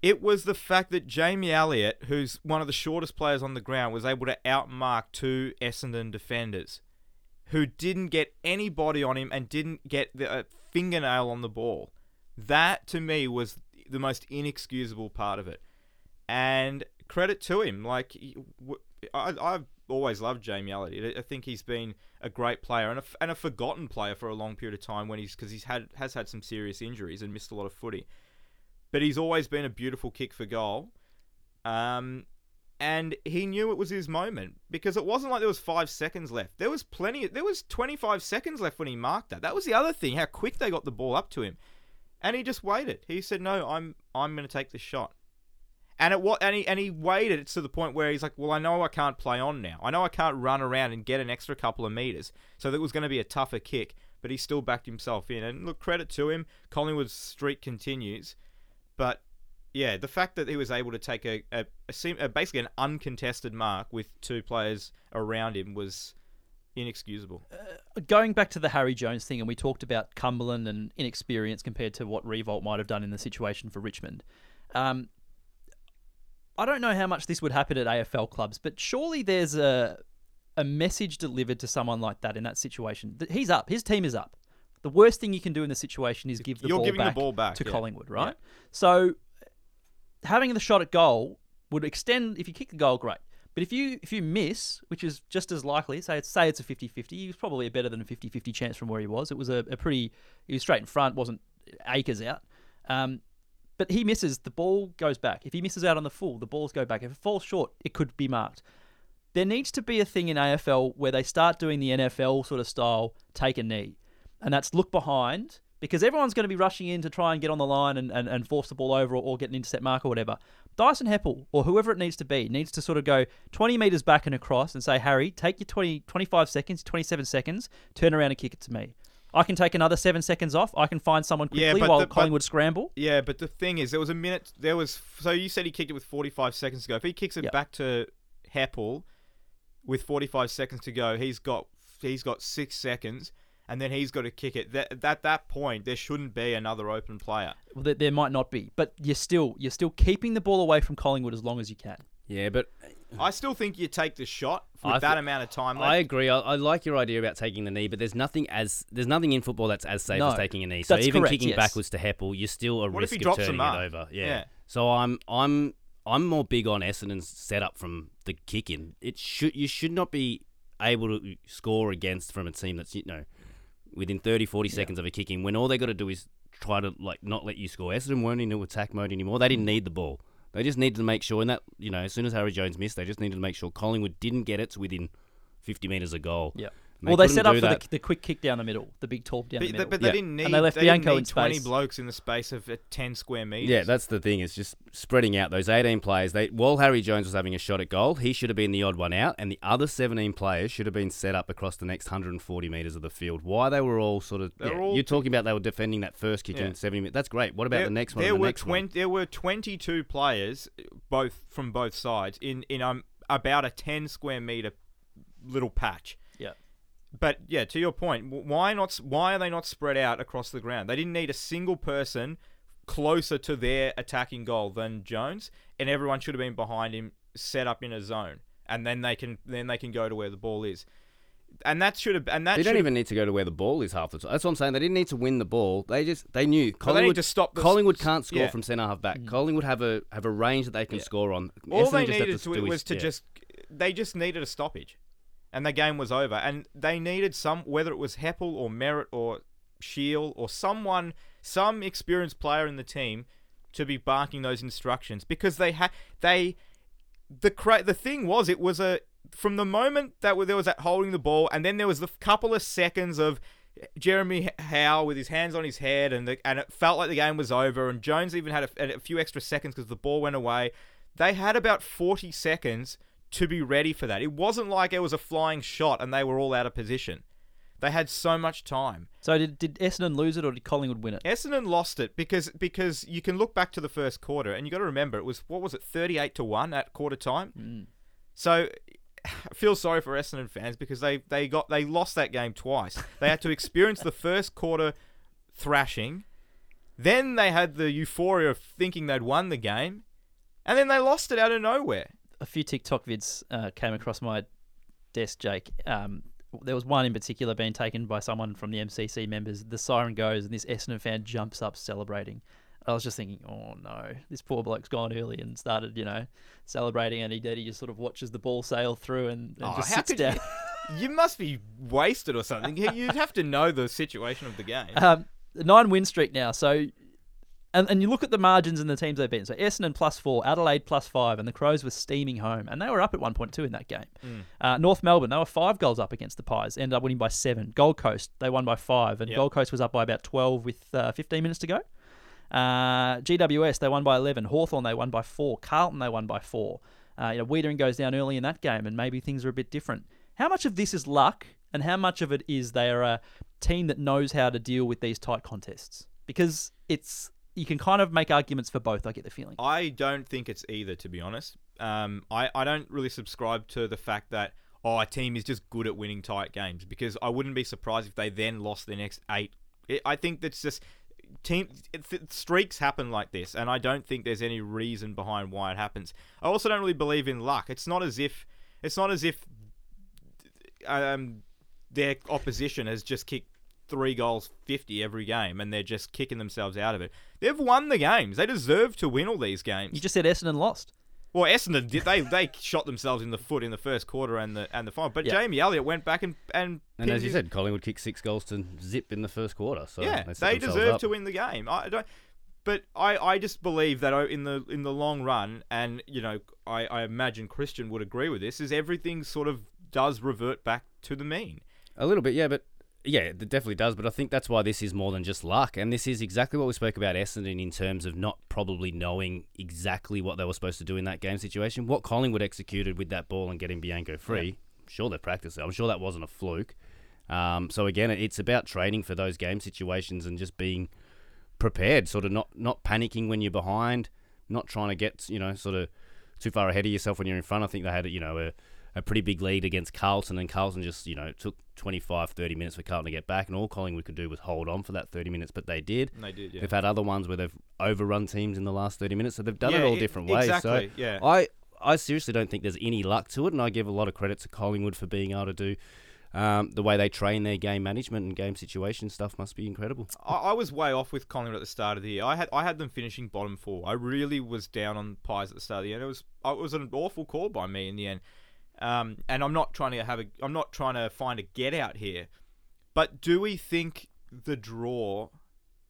It was the fact that Jamie Elliott, who's one of the shortest players on the ground, was able to outmark two Essendon defenders who didn't get any body on him and didn't get the uh, fingernail on the ball. That to me was the most inexcusable part of it. And credit to him. Like I, I've always loved Jamie Elliott. I think he's been a great player and a, and a forgotten player for a long period of time when he's because he's had has had some serious injuries and missed a lot of footy. But he's always been a beautiful kick for goal. Um, and he knew it was his moment because it wasn't like there was five seconds left. There was plenty. There was 25 seconds left when he marked that. That was the other thing. How quick they got the ball up to him, and he just waited. He said, "No, I'm I'm going to take the shot." And it was, and he and he waited to the point where he's like, "Well, I know I can't play on now. I know I can't run around and get an extra couple of meters. So that was going to be a tougher kick." But he still backed himself in. And look, credit to him. Collingwood's streak continues, but yeah, the fact that he was able to take a, a, a, basically an uncontested mark with two players around him was inexcusable. Going back to the Harry Jones thing, and we talked about Cumberland and inexperience compared to what Riewoldt might have done in the situation for Richmond. Um, I don't know how much this would happen at AFL clubs, but surely there's a a message delivered to someone like that in that situation. He's up. His team is up. The worst thing you can do in the situation is give the, You're ball, giving the back ball back, to yeah. Collingwood, right? So having the shot at goal would extend if you kick the goal, great. But if you if you miss, which is just as likely, say it's say it's a 50-50, he was probably a better than a 50-50 chance from where he was. It was a, a pretty he was straight in front, wasn't acres out. Um, but he misses, the ball goes back. If he misses out on the full, the balls go back. If it falls short, it could be marked. There needs to be a thing in AFL where they start doing the NFL sort of style take a knee. And that's look behind because everyone's going to be rushing in to try and get on the line and, and, and force the ball over or, or get an intercept mark or whatever. Dyson Heppell or whoever it needs to be needs to sort of go 20 metres back and across and say, Harry, take your 20, 25 seconds, 27 seconds, turn around and kick it to me. I can take another seven seconds off. I can find someone quickly Yeah, while the- but- Collingwood scramble. Yeah, but the thing is, there was a minute. There was so you said he kicked it with 45 seconds to go. If he kicks it Yep. back to Heppell with 45 seconds to go, he's got he's got six seconds, and then he's got to kick it. That at that point, there shouldn't be another open player. Well, there, there might not be, but you're still you're still keeping the ball away from Collingwood as long as you can. Yeah, but I still think you take the shot with I that thi- amount of time I agree. I, I like your idea about taking the knee, but there's nothing as there's nothing in football that's as safe No, as taking a knee. So that's even correct, kicking yes. backwards to Heppell, you're still a What if risk he of drops a turning mark? it over. Yeah. Yeah. So I'm I'm I'm more big on Essendon's setup from the kick in. It should you should not be able to score against from a team that's you know within 30 40 seconds of a kick in when all they got to do is try to like not let you score. Essendon weren't in attack mode anymore. They didn't mm. need the ball. They just needed to make sure, and that you know, as soon as Harry Jones missed, they just needed to make sure Collingwood didn't get it to within 50 metres of goal. Yeah. And well, they couldn't set up for the, the quick kick down the middle, the big tall down the But, middle. but they Yeah. didn't need. And they left didn't Bianco need in 20 space. blokes in the space of uh, 10 square meters. Yeah, that's the thing. It's just spreading out those 18 players. They while Harry Jones was having a shot at goal, he should have been the odd one out, and the other 17 players should have been set up across the next 140 meters of the field. Why they were all sort of yeah, all- you're talking about they were defending that first kick Yeah. in 70 minutes. That's great. What about there, the next one? There and the were next 20, one? There were 22 players, both from both sides, in in um about a 10 square meter little patch. Yeah. But yeah, to your point, why not? Why are they not spread out across the ground? They didn't need a single person closer to their attacking goal than Jones, and everyone should have been behind him, set up in a zone, and then they can then they can go to where the ball is. And that should have and that They should don't even need to go to where the ball is half the time. That's what I'm saying. They didn't need to win the ball. They just they knew they need Collingwood to stop the s- Collingwood can't score yeah. from centre half back. Mm. Collingwood have a have a range that they can Yeah. score on. all Essendon they just needed to to, do was to yeah. just they just needed a stoppage, and the game was over. And they needed some whether it was Heppell or Merrett or Shiel or someone, some experienced player in the team, to be barking those instructions because they had they the cra- the thing was it was a from the moment that there was that holding the ball and then there was the couple of seconds of Jeremy Howe with his hands on his head and the, and it felt like the game was over and Jones even had a, a few extra seconds because the ball went away. They had about 40 seconds to be ready for that. It wasn't like it was a flying shot and they were all out of position. They had so much time. So did, did Essendon lose it or did Collingwood win it? Essendon lost it because because you can look back to the first quarter and you got to remember it was what was it 38 to 1 at quarter time. Hmm. So I feel sorry for Essendon fans because they they got they lost that game twice. They had to experience the first quarter thrashing, then they had the euphoria of thinking they'd won the game, and then they lost it out of nowhere. A few TikTok vids uh, came across my desk, Jake. Um, there was one in particular being taken by someone from the MCC members. The siren goes, and this Essendon fan jumps up celebrating. I was just thinking, oh no, this poor bloke's gone early and started, you know, celebrating, and he did. He just sort of watches the ball sail through and, and Oh, just sits down. You must be wasted or something. You'd have to know the situation of the game. um, nine win streak now. So, and, and you look at the margins and the teams they've been. So Essendon plus four, Adelaide plus five, and the Crows were steaming home, and they were up at one point two in that game. Uh, North Melbourne, they were five goals up against the Pies, ended up winning by seven. Gold Coast, they won by five, and Yep. Gold Coast was up by about twelve with uh, fifteen minutes to go. Uh, GWS, they won by eleven. Hawthorn, they won by four. Carlton, they won by four. Uh, you know, Weitering goes down early in that game, and maybe things are a bit different. How much of this is luck, and how much of it is they are a team that knows how to deal with these tight contests? Because it's you can kind of make arguments for both. I get the feeling. I don't think it's either, to be honest. Um, I, I don't really subscribe to the fact that, oh, a team is just good at winning tight games because I wouldn't be surprised if they then lost their next eight. I think that's just team it, streaks happen like this, and I don't think there's any reason behind why it happens. I also don't really believe in luck. It's not as if it's not as if um, their opposition has just kicked three goals 50 every game and they're just kicking themselves out of it. They've won the games. They deserve to win all these games. You just said Essendon lost. Well, Essendon did they they shot themselves in the foot in the first quarter and the and the final. But Yeah. Jamie Elliott went back and and And as you his- said, Collingwood kicked six goals to zip in the first quarter. So yeah, they, they deserve up. to win the game. I don't. But I, I just believe that in the in the long run, and you know, I, I imagine Christian would agree with this, is everything sort of does revert back to the mean. A little bit, yeah, but yeah, it definitely does. But I think that's why this is more than just luck, and this is exactly what we spoke about Essendon in terms of not probably knowing exactly what they were supposed to do in that game situation. What Collingwood executed with that ball and getting Bianco free, I'm sure they practiced it. I'm sure that wasn't a fluke. Um, so again, it's about training for those game situations and just being prepared, sort of not not panicking when you're behind, not trying to get you know sort of too far ahead of yourself when you're in front. I think they had you know a, a pretty big lead against Carlton, and Carlton just you know it took 25, 30 minutes for Carlton to get back, and all Collingwood could do was hold on for that 30 minutes, but they did. And they did, yeah. They've had other ones where they've overrun teams in the last 30 minutes, so they've done Yeah, it all e- different ways. exactly, So yeah. I I seriously don't think there's any luck to it, and I give a lot of credit to Collingwood for being able to do. Um, the way they train their game management and game situation stuff must be incredible. I, I was way off with Collingwood at the start of the year. I had I had them finishing bottom four. I really was down on Pies at the start of the year. It was it was an awful call by me in the end. Um, and I'm not trying to have a I'm not trying to find a get out here. But do we think the draw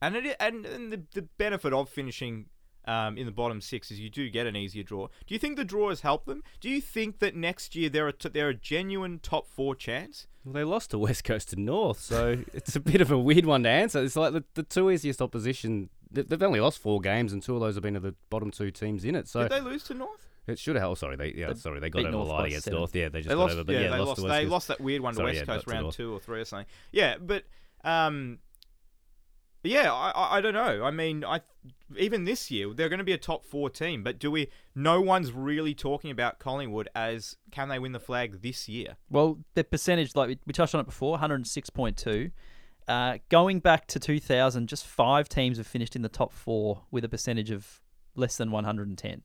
and it and, and the, the benefit of finishing um, in the bottom six is you do get an easier draw. Do you think the draw has helped them? Do you think that next year they're a t- they're a genuine top four chance? Well, they lost to West Coast to North, so it's a bit of a weird one to answer. It's like the, the two easiest opposition. they- They've only lost four games, and two of those have been to the bottom two teams in it. So Did they lose to North? It should have. Oh, sorry, they yeah, They sorry, they got beat over the North line against seven. North. Yeah, they just They got lost, over, but yeah, yeah, they lost, lost. to West They lost that weird one to Sorry, West yeah, Coast got round North. two or three or something. Yeah, but um, yeah, I, I I don't know. I mean, I even this year they're going to be a top four team, but do we? No one's really talking about Collingwood as can they win the flag this year? Well, the percentage, like we, we touched on it before, 106.2. Uh, going back to 2000, just five teams have finished in the top four with a percentage of less than 110.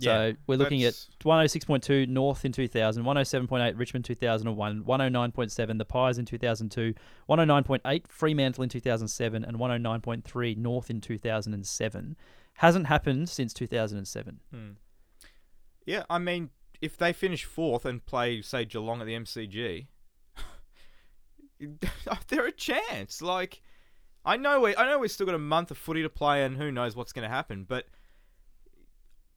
So Yeah, we're looking at 106.2 North in 2000, 107.8 Richmond 2001, 109.7 the Pies in 2002, 109.8 Fremantle in 2007, and 109.3 North in 2007. Hasn't happened since 2007. Hmm. Yeah, I mean, if they finish fourth and play, say, Geelong at the MCG, they're a chance. Like, I know we, I know we've still got a month of footy to play, and who knows what's going to happen. But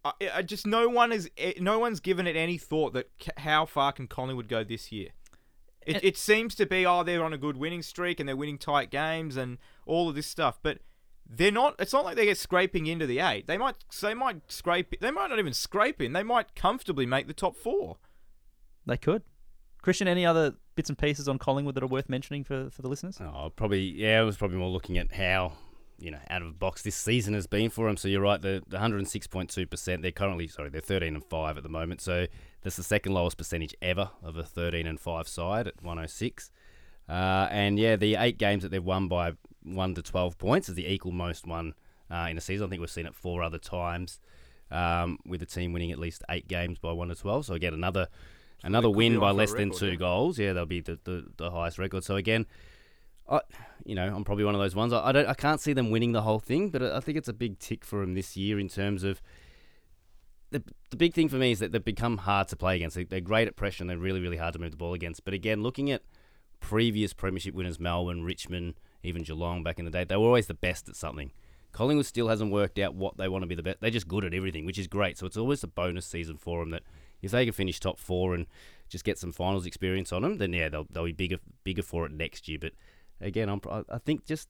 I, I just no one is, eh, no one's given it any thought that how far can Collingwood go this year. It, And- it seems to be, oh, they're on a good winning streak and they're winning tight games and all of this stuff, but they're not. It's not like they get scraping into the eight. They might. They might scrape. They might not even scrape in. They might comfortably make the top four. They could. Christian, any other bits and pieces on Collingwood that are worth mentioning for, for the listeners? Oh, probably yeah. I was probably more looking at how you know out of the box this season has been for them. So you're right. The, the 106.2 percent. They're currently sorry. They're 13 and five at the moment. So that's the second lowest percentage ever of a 13 and five side at 106. Uh, and yeah, the eight games that they've won by one to 12 points is the equal most won uh, in a season. I think we've seen it four other times um, with a team winning at least eight games by one to 12. So again, another another win by less than two yeah. goals. Yeah, they'll be the, the, the highest record. So again, I, you know, I'm probably one of those ones. I, I don't, I can't see them winning the whole thing, but I think it's a big tick for them this year in terms of the the big thing for me is that they've become hard to play against. They, they're great at pressure and they're really really hard to move the ball against. But again, looking at previous premiership winners, Melbourne, Richmond, even Geelong back in the day, they were always the best at something. Collingwood still hasn't worked out what they want to be the best. They're just good at everything, which is great. So it's always a bonus season for them that if they can finish top four and just get some finals experience on them, then yeah, they'll they'll be bigger bigger for it next year. But again, I'm I I think just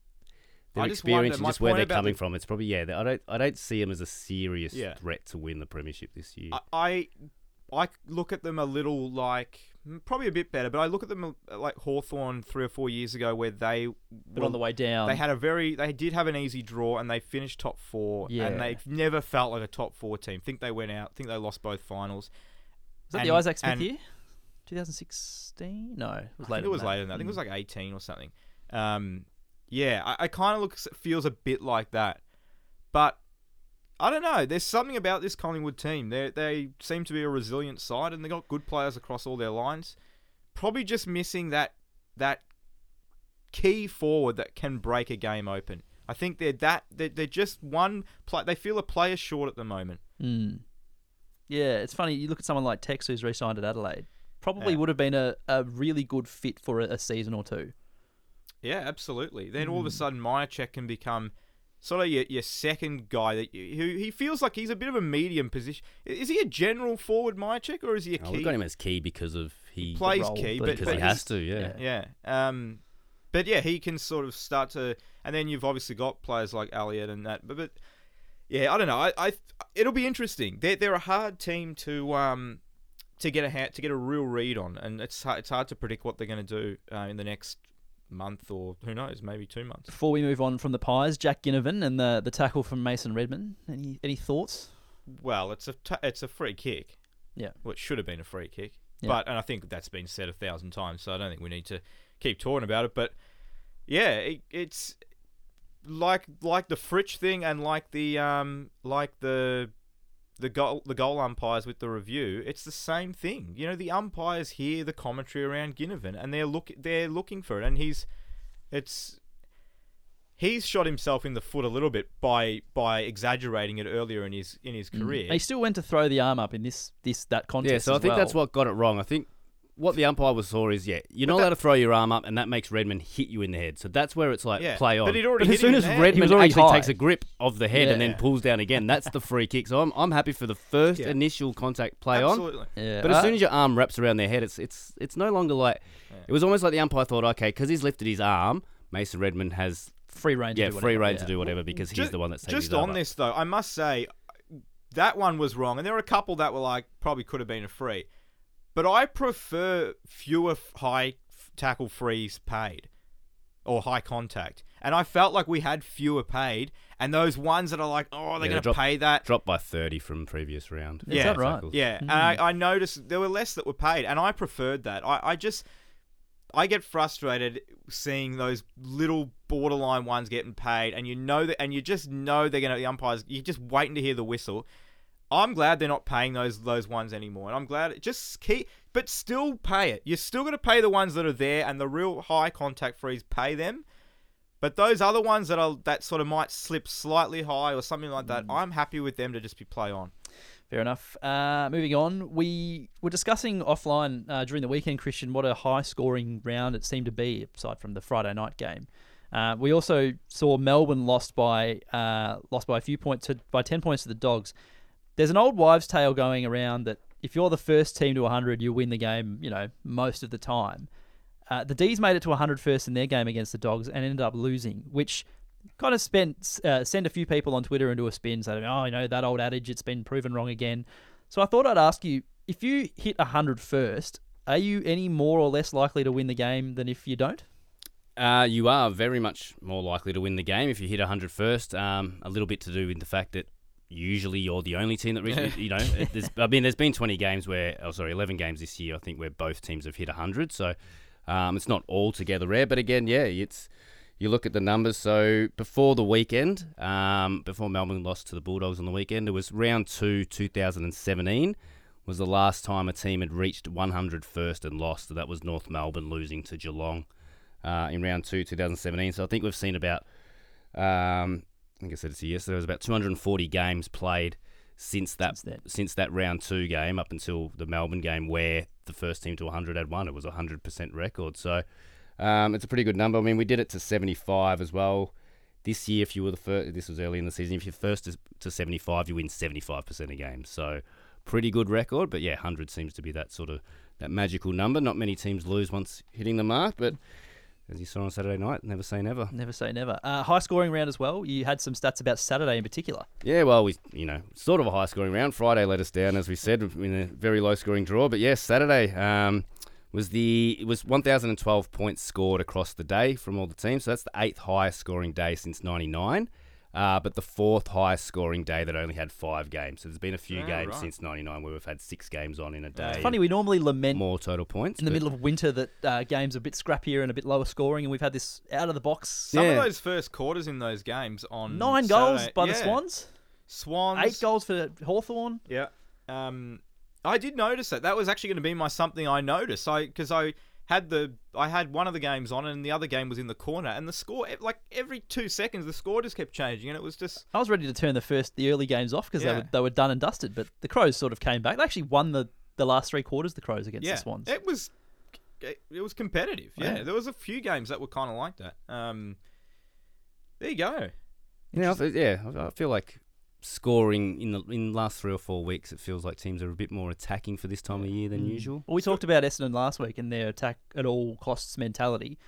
their I just experience wonder- and just where they're coming the- from, it's probably yeah. I don't I don't see them as a serious Yeah. threat to win the premiership this year. I, I I look at them a little like mm, probably a bit better, but I look at them uh, like Hawthorn three or four years ago, where they But were- on the way down, they had a very they did have an easy draw and they finished top four Yeah. and they never felt like a top four team. Think they went out. Think they lost both finals. was that the Isaac Smith and- year? 2016? No, it was I later. think it was than that. later than that. I think it was Mm. like 18 or something. Um, yeah, I, I kind of looks feels a bit like that, but I don't know. There's something about this Collingwood team. They they seem to be a resilient side, and they got good players across all their lines. Probably just missing that that key forward that can break a game open. I think they're that they're, they're just one play. They feel a player short at the moment. Mm. Yeah, it's funny. You look at someone like Tex, who's re-signed at Adelaide. Probably Yeah. would have been a, a really good fit for a, a season or two. Yeah, absolutely. Then all of a Mm. sudden, Mihocek can become sort of your, your second guy that you, who he feels like he's a bit of a medium position. Is he a general forward, Mihocek, or is he a Oh, key? we've got him as key because of he plays role key, but, he because but he has to. Yeah. Yeah. Yeah. Um, but yeah, he can sort of start to, and then you've obviously got players like Elliott and that. But, but yeah, I don't know. I, I it'll be interesting. They're they're a hard team to um to get a ha- to get a real read on, and it's hard, it's hard to predict what they're going to do uh, in the next month or who knows, maybe two months. Before we move on from the Pies, Jack Ginnivan and the, the tackle from Mason Redman. Any any thoughts? Well, it's a t- it's a free kick. Yeah. Well, it should have been a free kick. Yeah. But and I think that's been said a thousand times, so I don't think we need to keep talking about it. But yeah, it, it's like like the Fritsch thing and like the um like the the goal the goal umpires with the review. It's the same thing. You know, the umpires hear the commentary around Ginnivan and they're look they're looking for it, and he's it's he's shot himself in the foot a little bit by by exaggerating it earlier in his in his mm. career. He still went to throw the arm up in this this that contest. Yeah, so I as think that's what got it wrong. I think what the umpire was saw is yeah, you're not that- allowed to throw your arm up, and that makes Redman hit you in the head. So that's where it's like Yeah, play on. but he'd already as hit soon as the Redman actually high. takes a grip of the head and then pulls down again, that's the free kick. So I'm, I'm happy for the first Yeah. initial contact play on. Absolutely. Yeah, But as uh, soon as your arm wraps around their head, it's it's it's no longer like it was almost like the umpire thought, okay, because he's lifted his arm, Mason Redman has free reign. yeah to do free whatever, reign yeah. to do whatever because he's the one that's taking it. Just on up. this though, I must say that one was wrong, and there were a couple that were like probably could have been a free, but I prefer fewer high tackle frees paid or high contact, and I felt like we had fewer paid, and those ones that are like, oh, they're Yeah, going to drop- pay that. Dropped by 30 from previous round. Is Yeah. that right? Tackles. Yeah, Hmm. and I, I noticed there were less that were paid, and I preferred that. I, I just, I get frustrated seeing those little borderline ones getting paid, and you know that, and you just know they're gonna the umpires. You're just waiting to hear the whistle. I'm glad they're not paying those those ones anymore, and I'm glad it just keep, but still pay it. You're still gonna pay the ones that are there, and the real high contact frees pay them. But those other ones that are that sort of might slip slightly high or something like that, I'm happy with them to just be play on. Fair enough. Uh, moving on, we were discussing offline uh, during the weekend, Christian, what a high scoring round it seemed to be, aside from the Friday night game. Uh, we also saw Melbourne lost by uh, lost by a few points to, by ten points to the Dogs. There's an old wives' tale going around that if you're the first team to 100, you win the game. You know, most of the time. Uh, the D's made it to 100 first in their game against the Dogs and ended up losing, which kind of spent uh, send a few people on Twitter into a spin saying, "Oh, you know that old adage, it's been proven wrong again." So I thought I'd ask you if you hit 100 first, are you any more or less likely to win the game than if you don't? Uh, you are very much more likely to win the game if you hit 100 first. Um, a little bit to do with the fact that usually you're the only team that reaches, you know, it- I mean, there's been 20 games where, oh, sorry, 11 games this year, I think, where both teams have hit 100. So um, it's not altogether rare. But again, yeah, it's you look at the numbers. So before the weekend, um, before Melbourne lost to the Bulldogs on the weekend, it was round two, 2017 was the last time a team had reached 100 first and lost. So that was North Melbourne losing to Geelong uh, in round two, 2017. So I think we've seen about, um, think I said it's yesterday, there was about 240 games played since that Since then. since that round two game up until the Melbourne game where the first team to 100 had won. It was a 100% record. So um, it's a pretty good number. I mean, we did it to 75 as well. This year, if you were the first, this was early in the season, if you're first to- to 75, you win 75% of games. So pretty good record. But yeah, 100 seems to be that sort of that magical number. Not many teams lose once hitting the mark, but as you saw on Saturday night. Never say never. Never say never. Uh, high scoring round as well. You had some stats about Saturday in particular. Yeah, well, we you know sort of a high scoring round. Friday let us down, as we said, in a very low scoring draw. But yes, Saturday um, was the it was 1,012 points scored across the day from all the teams. So that's the eighth highest scoring day since '99. Uh, but the fourth highest scoring day that only had five games. So there's been a few Ah, games right. since '99 where we've had six games on in a day. It's funny, we normally lament more total points in the middle of winter that uh, games are a bit scrappier and a bit lower scoring, and we've had this out of the box. Some Yeah. of those first quarters in those games on Nine goals Saturday- by the. Swans, Swans. eight goals for Hawthorn. Yeah. Um, I did notice that. That was actually going to be my something I noticed. I because I had the I had one of the games on and the other game was in the corner and the score like every two seconds the score just kept changing and it was just I was ready to turn the first, the early games off because they, were, they were done and dusted. But the Crows sort of came back. They actually won the, the last three quarters. The Crows against yeah the Swans. it was it, it was competitive. Yeah. Yeah. there was a few games that were kind of like that. Um, there you go. Yeah, I yeah. I- I feel like scoring in the in the last three or four weeks, it feels like teams are a bit more attacking for this time of year than usual. Well, we talked about Essendon last week and their attack at all costs mentality.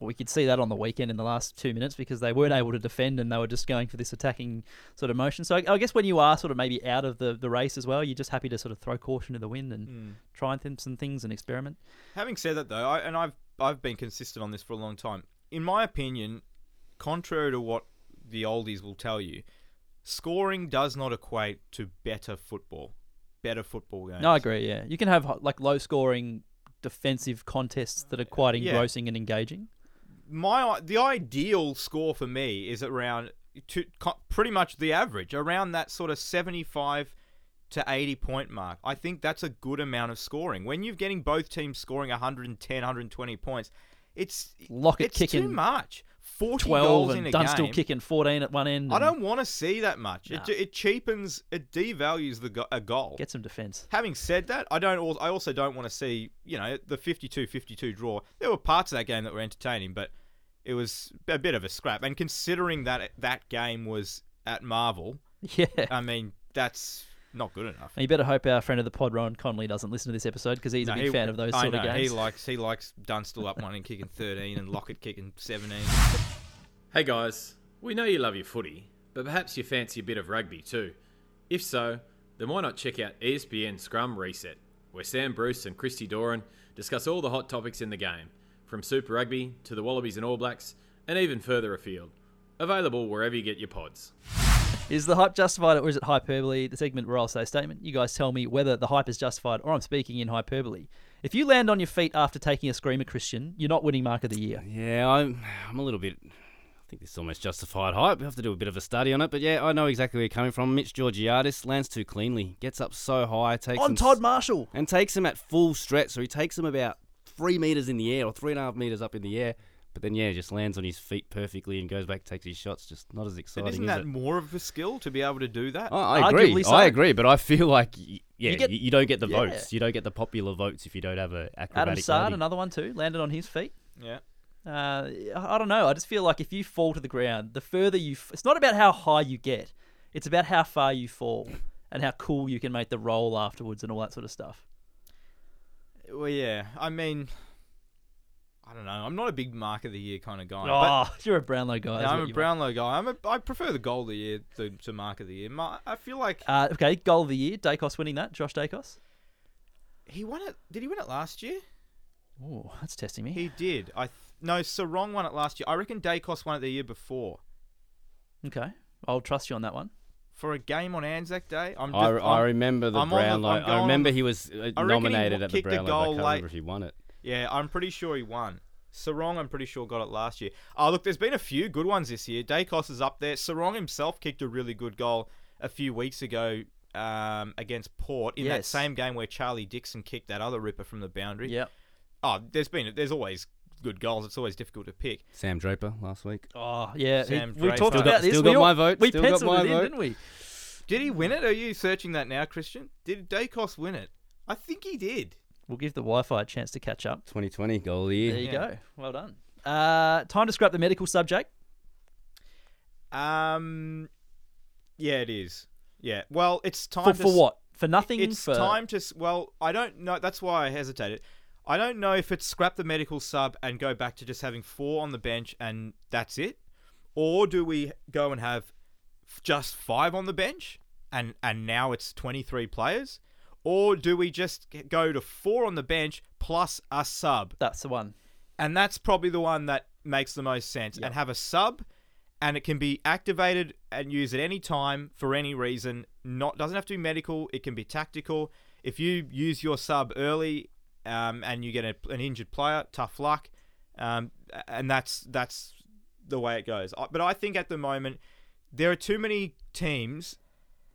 Well, we could see that on the weekend in the last two minutes because they weren't able to defend and they were just going for this attacking sort of motion. So I, I guess when you are sort of maybe out of the, the race as well, you're just happy to sort of throw caution to the wind and Mm. try and think some things and experiment. Having said that, though, I, and I've I've been consistent on this for a long time. In my opinion, contrary to what the oldies will tell you, scoring does not equate to better football, better football games. No, I agree. Yeah, you can have like low scoring defensive contests that are quite uh, Yeah. engrossing and engaging. My the ideal score for me is around to, pretty much the average, around that sort of seventy-five to 80 point mark. I think that's a good amount of scoring. When you're getting both teams scoring 110, 120 points, it's Lockett it's too much. 40 Twelve goals and in a Dunstall game. kicking fourteen at one end. I don't want to see that much. Nah. It, it cheapens, it devalues the go- a goal. get some defence. Having said that, I don't. I also don't want to see you know the 52-52 draw. There were parts of that game that were entertaining, but it was a bit of a scrap. And considering that that game was at Marvel, Yeah. I mean that's not good enough. And you better hope our friend of the pod, Ron Conley, doesn't listen to this episode because he's a big he- fan of those I sort know, of games. He likes he likes Dunstall up one and kicking thirteen, and Lockett kicking seventeen. Hey guys, we know you love your footy, but perhaps you fancy a bit of rugby too. If so, then why not check out ESPN Scrum Reset, where Sam Bruce and Christy Doran discuss all the hot topics in the game, from Super Rugby to the Wallabies and All Blacks, and even further afield. Available wherever you get your pods. Is the hype justified or is it hyperbole? The segment where I'll say a statement. You guys tell me whether the hype is justified or I'm speaking in hyperbole. If you land on your feet after taking a screamer, Christian, you're not winning mark of the year. Yeah, I'm I'm a little bit. I think this is almost justified hype. We have to do a bit of a study on it, but yeah, I know exactly where you're coming from. Mitch Georgiadis lands too cleanly, gets up so high, takes On him Todd Marshall. and takes him at full stretch. So he takes him about three meters in the air or three and a half meters up in the air. But then yeah, just lands on his feet perfectly and goes back, takes his shots. Just not as But exciting. isn't is that it? more of a skill to be able to do that? I, I agree. So. I agree, but I feel like y- yeah, you, get- you don't get the yeah. votes. You don't get the popular votes if you don't have a acrobatic Adam Sard, ability. another one too, landed on his feet. Yeah. Uh, I don't know. I just feel like if you fall to the ground, the further you, f- it's not about how high you get. It's about how far you fall and how cool you can make the roll afterwards and all that sort of stuff. Well, yeah. I mean, I don't know. I'm not a big mark of the year kind of guy. Oh, you're a Brownlow guy. but is I'm a you are. Brownlow guy. I'm a, I prefer the goal of the year to, to mark of the year. Ma- I feel like Uh, okay, goal of the year. Daicos winning that. Josh Daicos. he won it. Did he win it last year? Oh, that's testing me. He did. I th- no. Sarong won it last year. I reckon Daicos won it the year before Okay, I'll trust you on that one. for a game on Anzac Day. I'm. I, just, I I'm- remember the I'm on the- Brownlow. I'm I going on remember the- he was uh, I reckon he nominated at the Brownlow. I can't late. remember if he won it. Yeah, I'm pretty sure he won. Sarong, I'm pretty sure got it last year. Oh, look, there's been a few good ones this year. Daicos is up there. Sarong himself kicked a really good goal a few weeks ago um, against Port in that same game where Charlie Dixon kicked that other ripper from the boundary. Yep. Oh, there's been there's always good goals. It's always difficult to pick. Sam Draper last week. Oh yeah, he- Sam we talked about this. still we got all- my vote, We still got my it in, didn't we? Did he win it? Are you searching that now, Christian? Did Daicos win it? I think he did. We'll give the Wi-Fi a chance to catch up. 2020 goal of the year. There you Yeah. go. Well done. Uh, time to scrap the medical subject. Um, yeah, it is. Yeah. Well, it's time For, to for s- what? For nothing. It's for time to. s- Well, I don't know. That's why I hesitated. I don't know if it's scrap the medical sub and go back to just having four on the bench and that's it, or do we go and have just five on the bench and and now it's 23 players, or do we just go to four on the bench plus a sub? That's the one. And that's probably the one that makes the most sense. Yep. And have a sub, and it can be activated and used at any time for any reason. Not doesn't have to be medical. It can be tactical. If you use your sub early, um, and you get a, an injured player, tough luck. Um, and that's that's the way it goes. But I think at the moment there are too many teams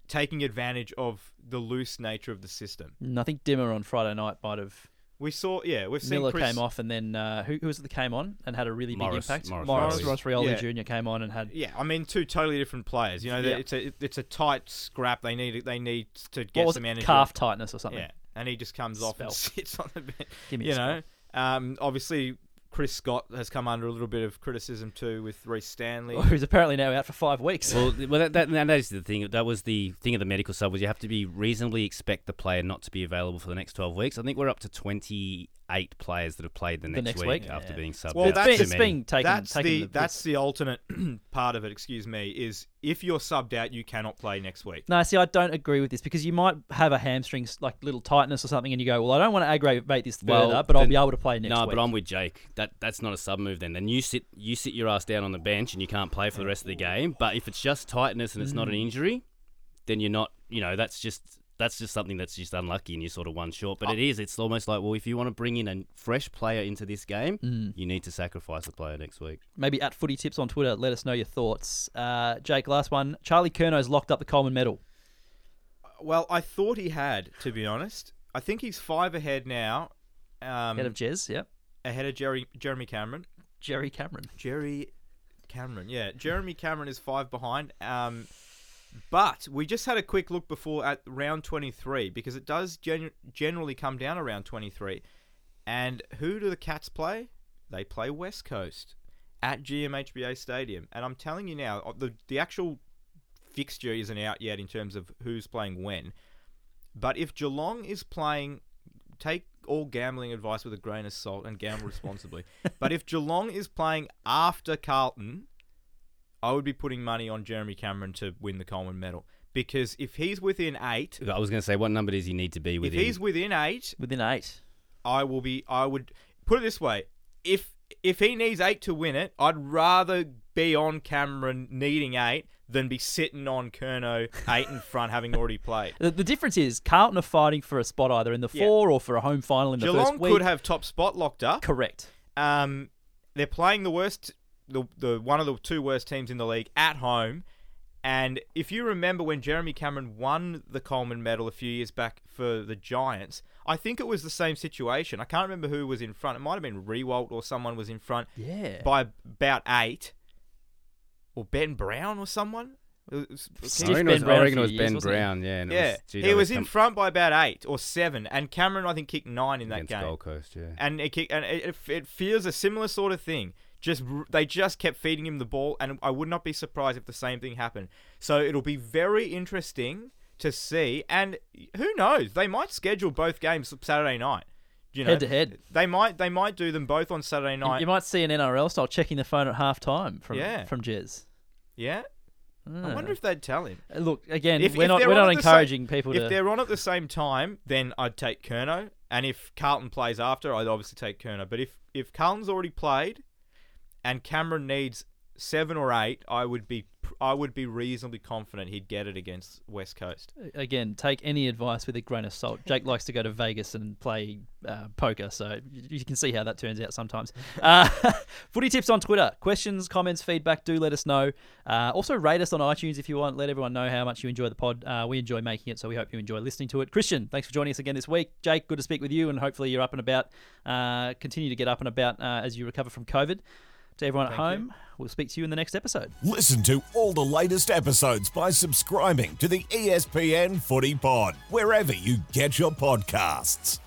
taking advantage of the loose nature of the system. And I think Dimma on Friday night might have. We saw, yeah, we've seen Miller Chris, came off, and then uh, who, who was it that came on and had a really Maurice- big impact? Maurice Maurice, Rioli. Ross Rioli Yeah. Jr. came on and had. Yeah, I mean, two totally different players. You know, Yeah. it's a it's a tight scrap. They need they need to What get was some it? energy. Calf tightness or something. Yeah, and he just comes off and Spell. sits on the bench. Give me a You spell. know, um, obviously Chris Scott has come under a little bit of criticism too with Rhys Stanley. Who's apparently now out for five weeks. Well, well, that, that, that is the thing. That was the thing of the medical sub was you have to be reasonably expect the player not to be available for the next twelve weeks. I think we're up to twenty eight players that have played the next, next week, week? after Yeah. being subbed. Well, out. it's that's been, Too it's many. been taken. that's taken the the that's the alternate part of it. Excuse me, is if you're subbed out, you cannot play next week. No, see, I don't agree with this because you might have a hamstring, s- like little tightness or something, and you go, "Well, I don't want to aggravate this further, Well, but I'll then- be able to play next week. no, week." but I'm with Jake. That that's not a sub move. Then then you sit you sit your ass down on the bench and you can't play for the rest of the game. But if it's just tightness and it's not an Mm. injury, then you're not. You know that's just that's just something that's just unlucky and you're sort of one short. But it is. It's almost like well, if you want to bring in a fresh player into this game, Mm. you need to sacrifice a player next week. Maybe at Footy Tips on Twitter, let us know your thoughts. Uh, Jake, last one. Charlie Curnow's locked up the Coleman medal. Well, I thought he had, to be honest. I think he's five ahead now, um, Head of Jez, yep. ahead of Jerry Jeremy Cameron. Jerry Cameron. Jerry Cameron, yeah. Jeremy Cameron is five behind. Um, but we just had a quick look before at round 23 because it does gen- generally come down around 23. And who do the Cats play? They play West Coast at GMHBA Stadium. And I'm telling you now, uh, the, the actual fixture isn't out yet in terms of who's playing when. But if Geelong is playing, take all gambling advice with a grain of salt and gamble responsibly. but if Geelong is playing after Carlton, I would be putting money on Jeremy Cameron to win the Coleman medal. Because if he's within eight, I was going to say, what number does he need to be within? if he's within eight, Within eight. I will be. I would put it this way: if if he needs eight to win it, I'd rather be on Cameron needing eight than be sitting on Curnow eight in front, having already played. The, the difference is Carlton are fighting for a spot either in the Yeah. four or for a home final in the first week. could have top spot locked up. Correct. Um, they're playing the worst, the the one of the two worst teams in the league at home. And if you remember when Jeremy Cameron won the Coleman medal a few years back for the Giants, I think it was the same situation. I can't remember who was in front. It might have been Riewoldt or someone was in front Yeah. by about eight, or Ben Brown or someone. It was- Stiff I reckon, it Ben was, I Brown reckon was few Ben years. Brown, yeah. And it yeah, was, gee, he was in com- front by about eight or seven, and Cameron I think kicked nine in that game Gold Coast, yeah. and it, kick- and it, it feels a similar sort of thing. Just they just kept feeding him the ball, and I would not be surprised if the same thing happened. So it'll be very interesting to see, and who knows? They might schedule both games Saturday night. You know, Head to head. They might they might do them both on Saturday night. you might see an NRL style checking the phone at half time from Yeah. from Jez. yeah, I Ah. wonder if they'd tell him. Uh, Look again, If- we're if not we're not the same- encouraging people If to. they're on at the same time, then I'd take Curnow, and if Carlton plays after, I'd obviously take Curnow. But if if Carlton's already played, and Cameron needs seven or eight, I would be I would be reasonably confident he'd get it against West Coast. Again, take any advice with a grain of salt. Jake likes to go to Vegas and play uh, poker, so you can see how that turns out sometimes. Uh, footy tips on Twitter. Questions, comments, feedback, do let us know. Uh, also, rate us on iTunes if you want. Let everyone know how much you enjoy the pod. Uh, we enjoy making it, so we hope you enjoy listening to it. Christian, thanks for joining us again this week. Jake, good to speak with you, and hopefully you're up and about. Uh, continue to get up and about uh, as you recover from COVID. To everyone at Thank you. home, we'll speak to you in the next episode. Listen to all the latest episodes by subscribing to the ESPN Footy Pod, wherever you get your podcasts.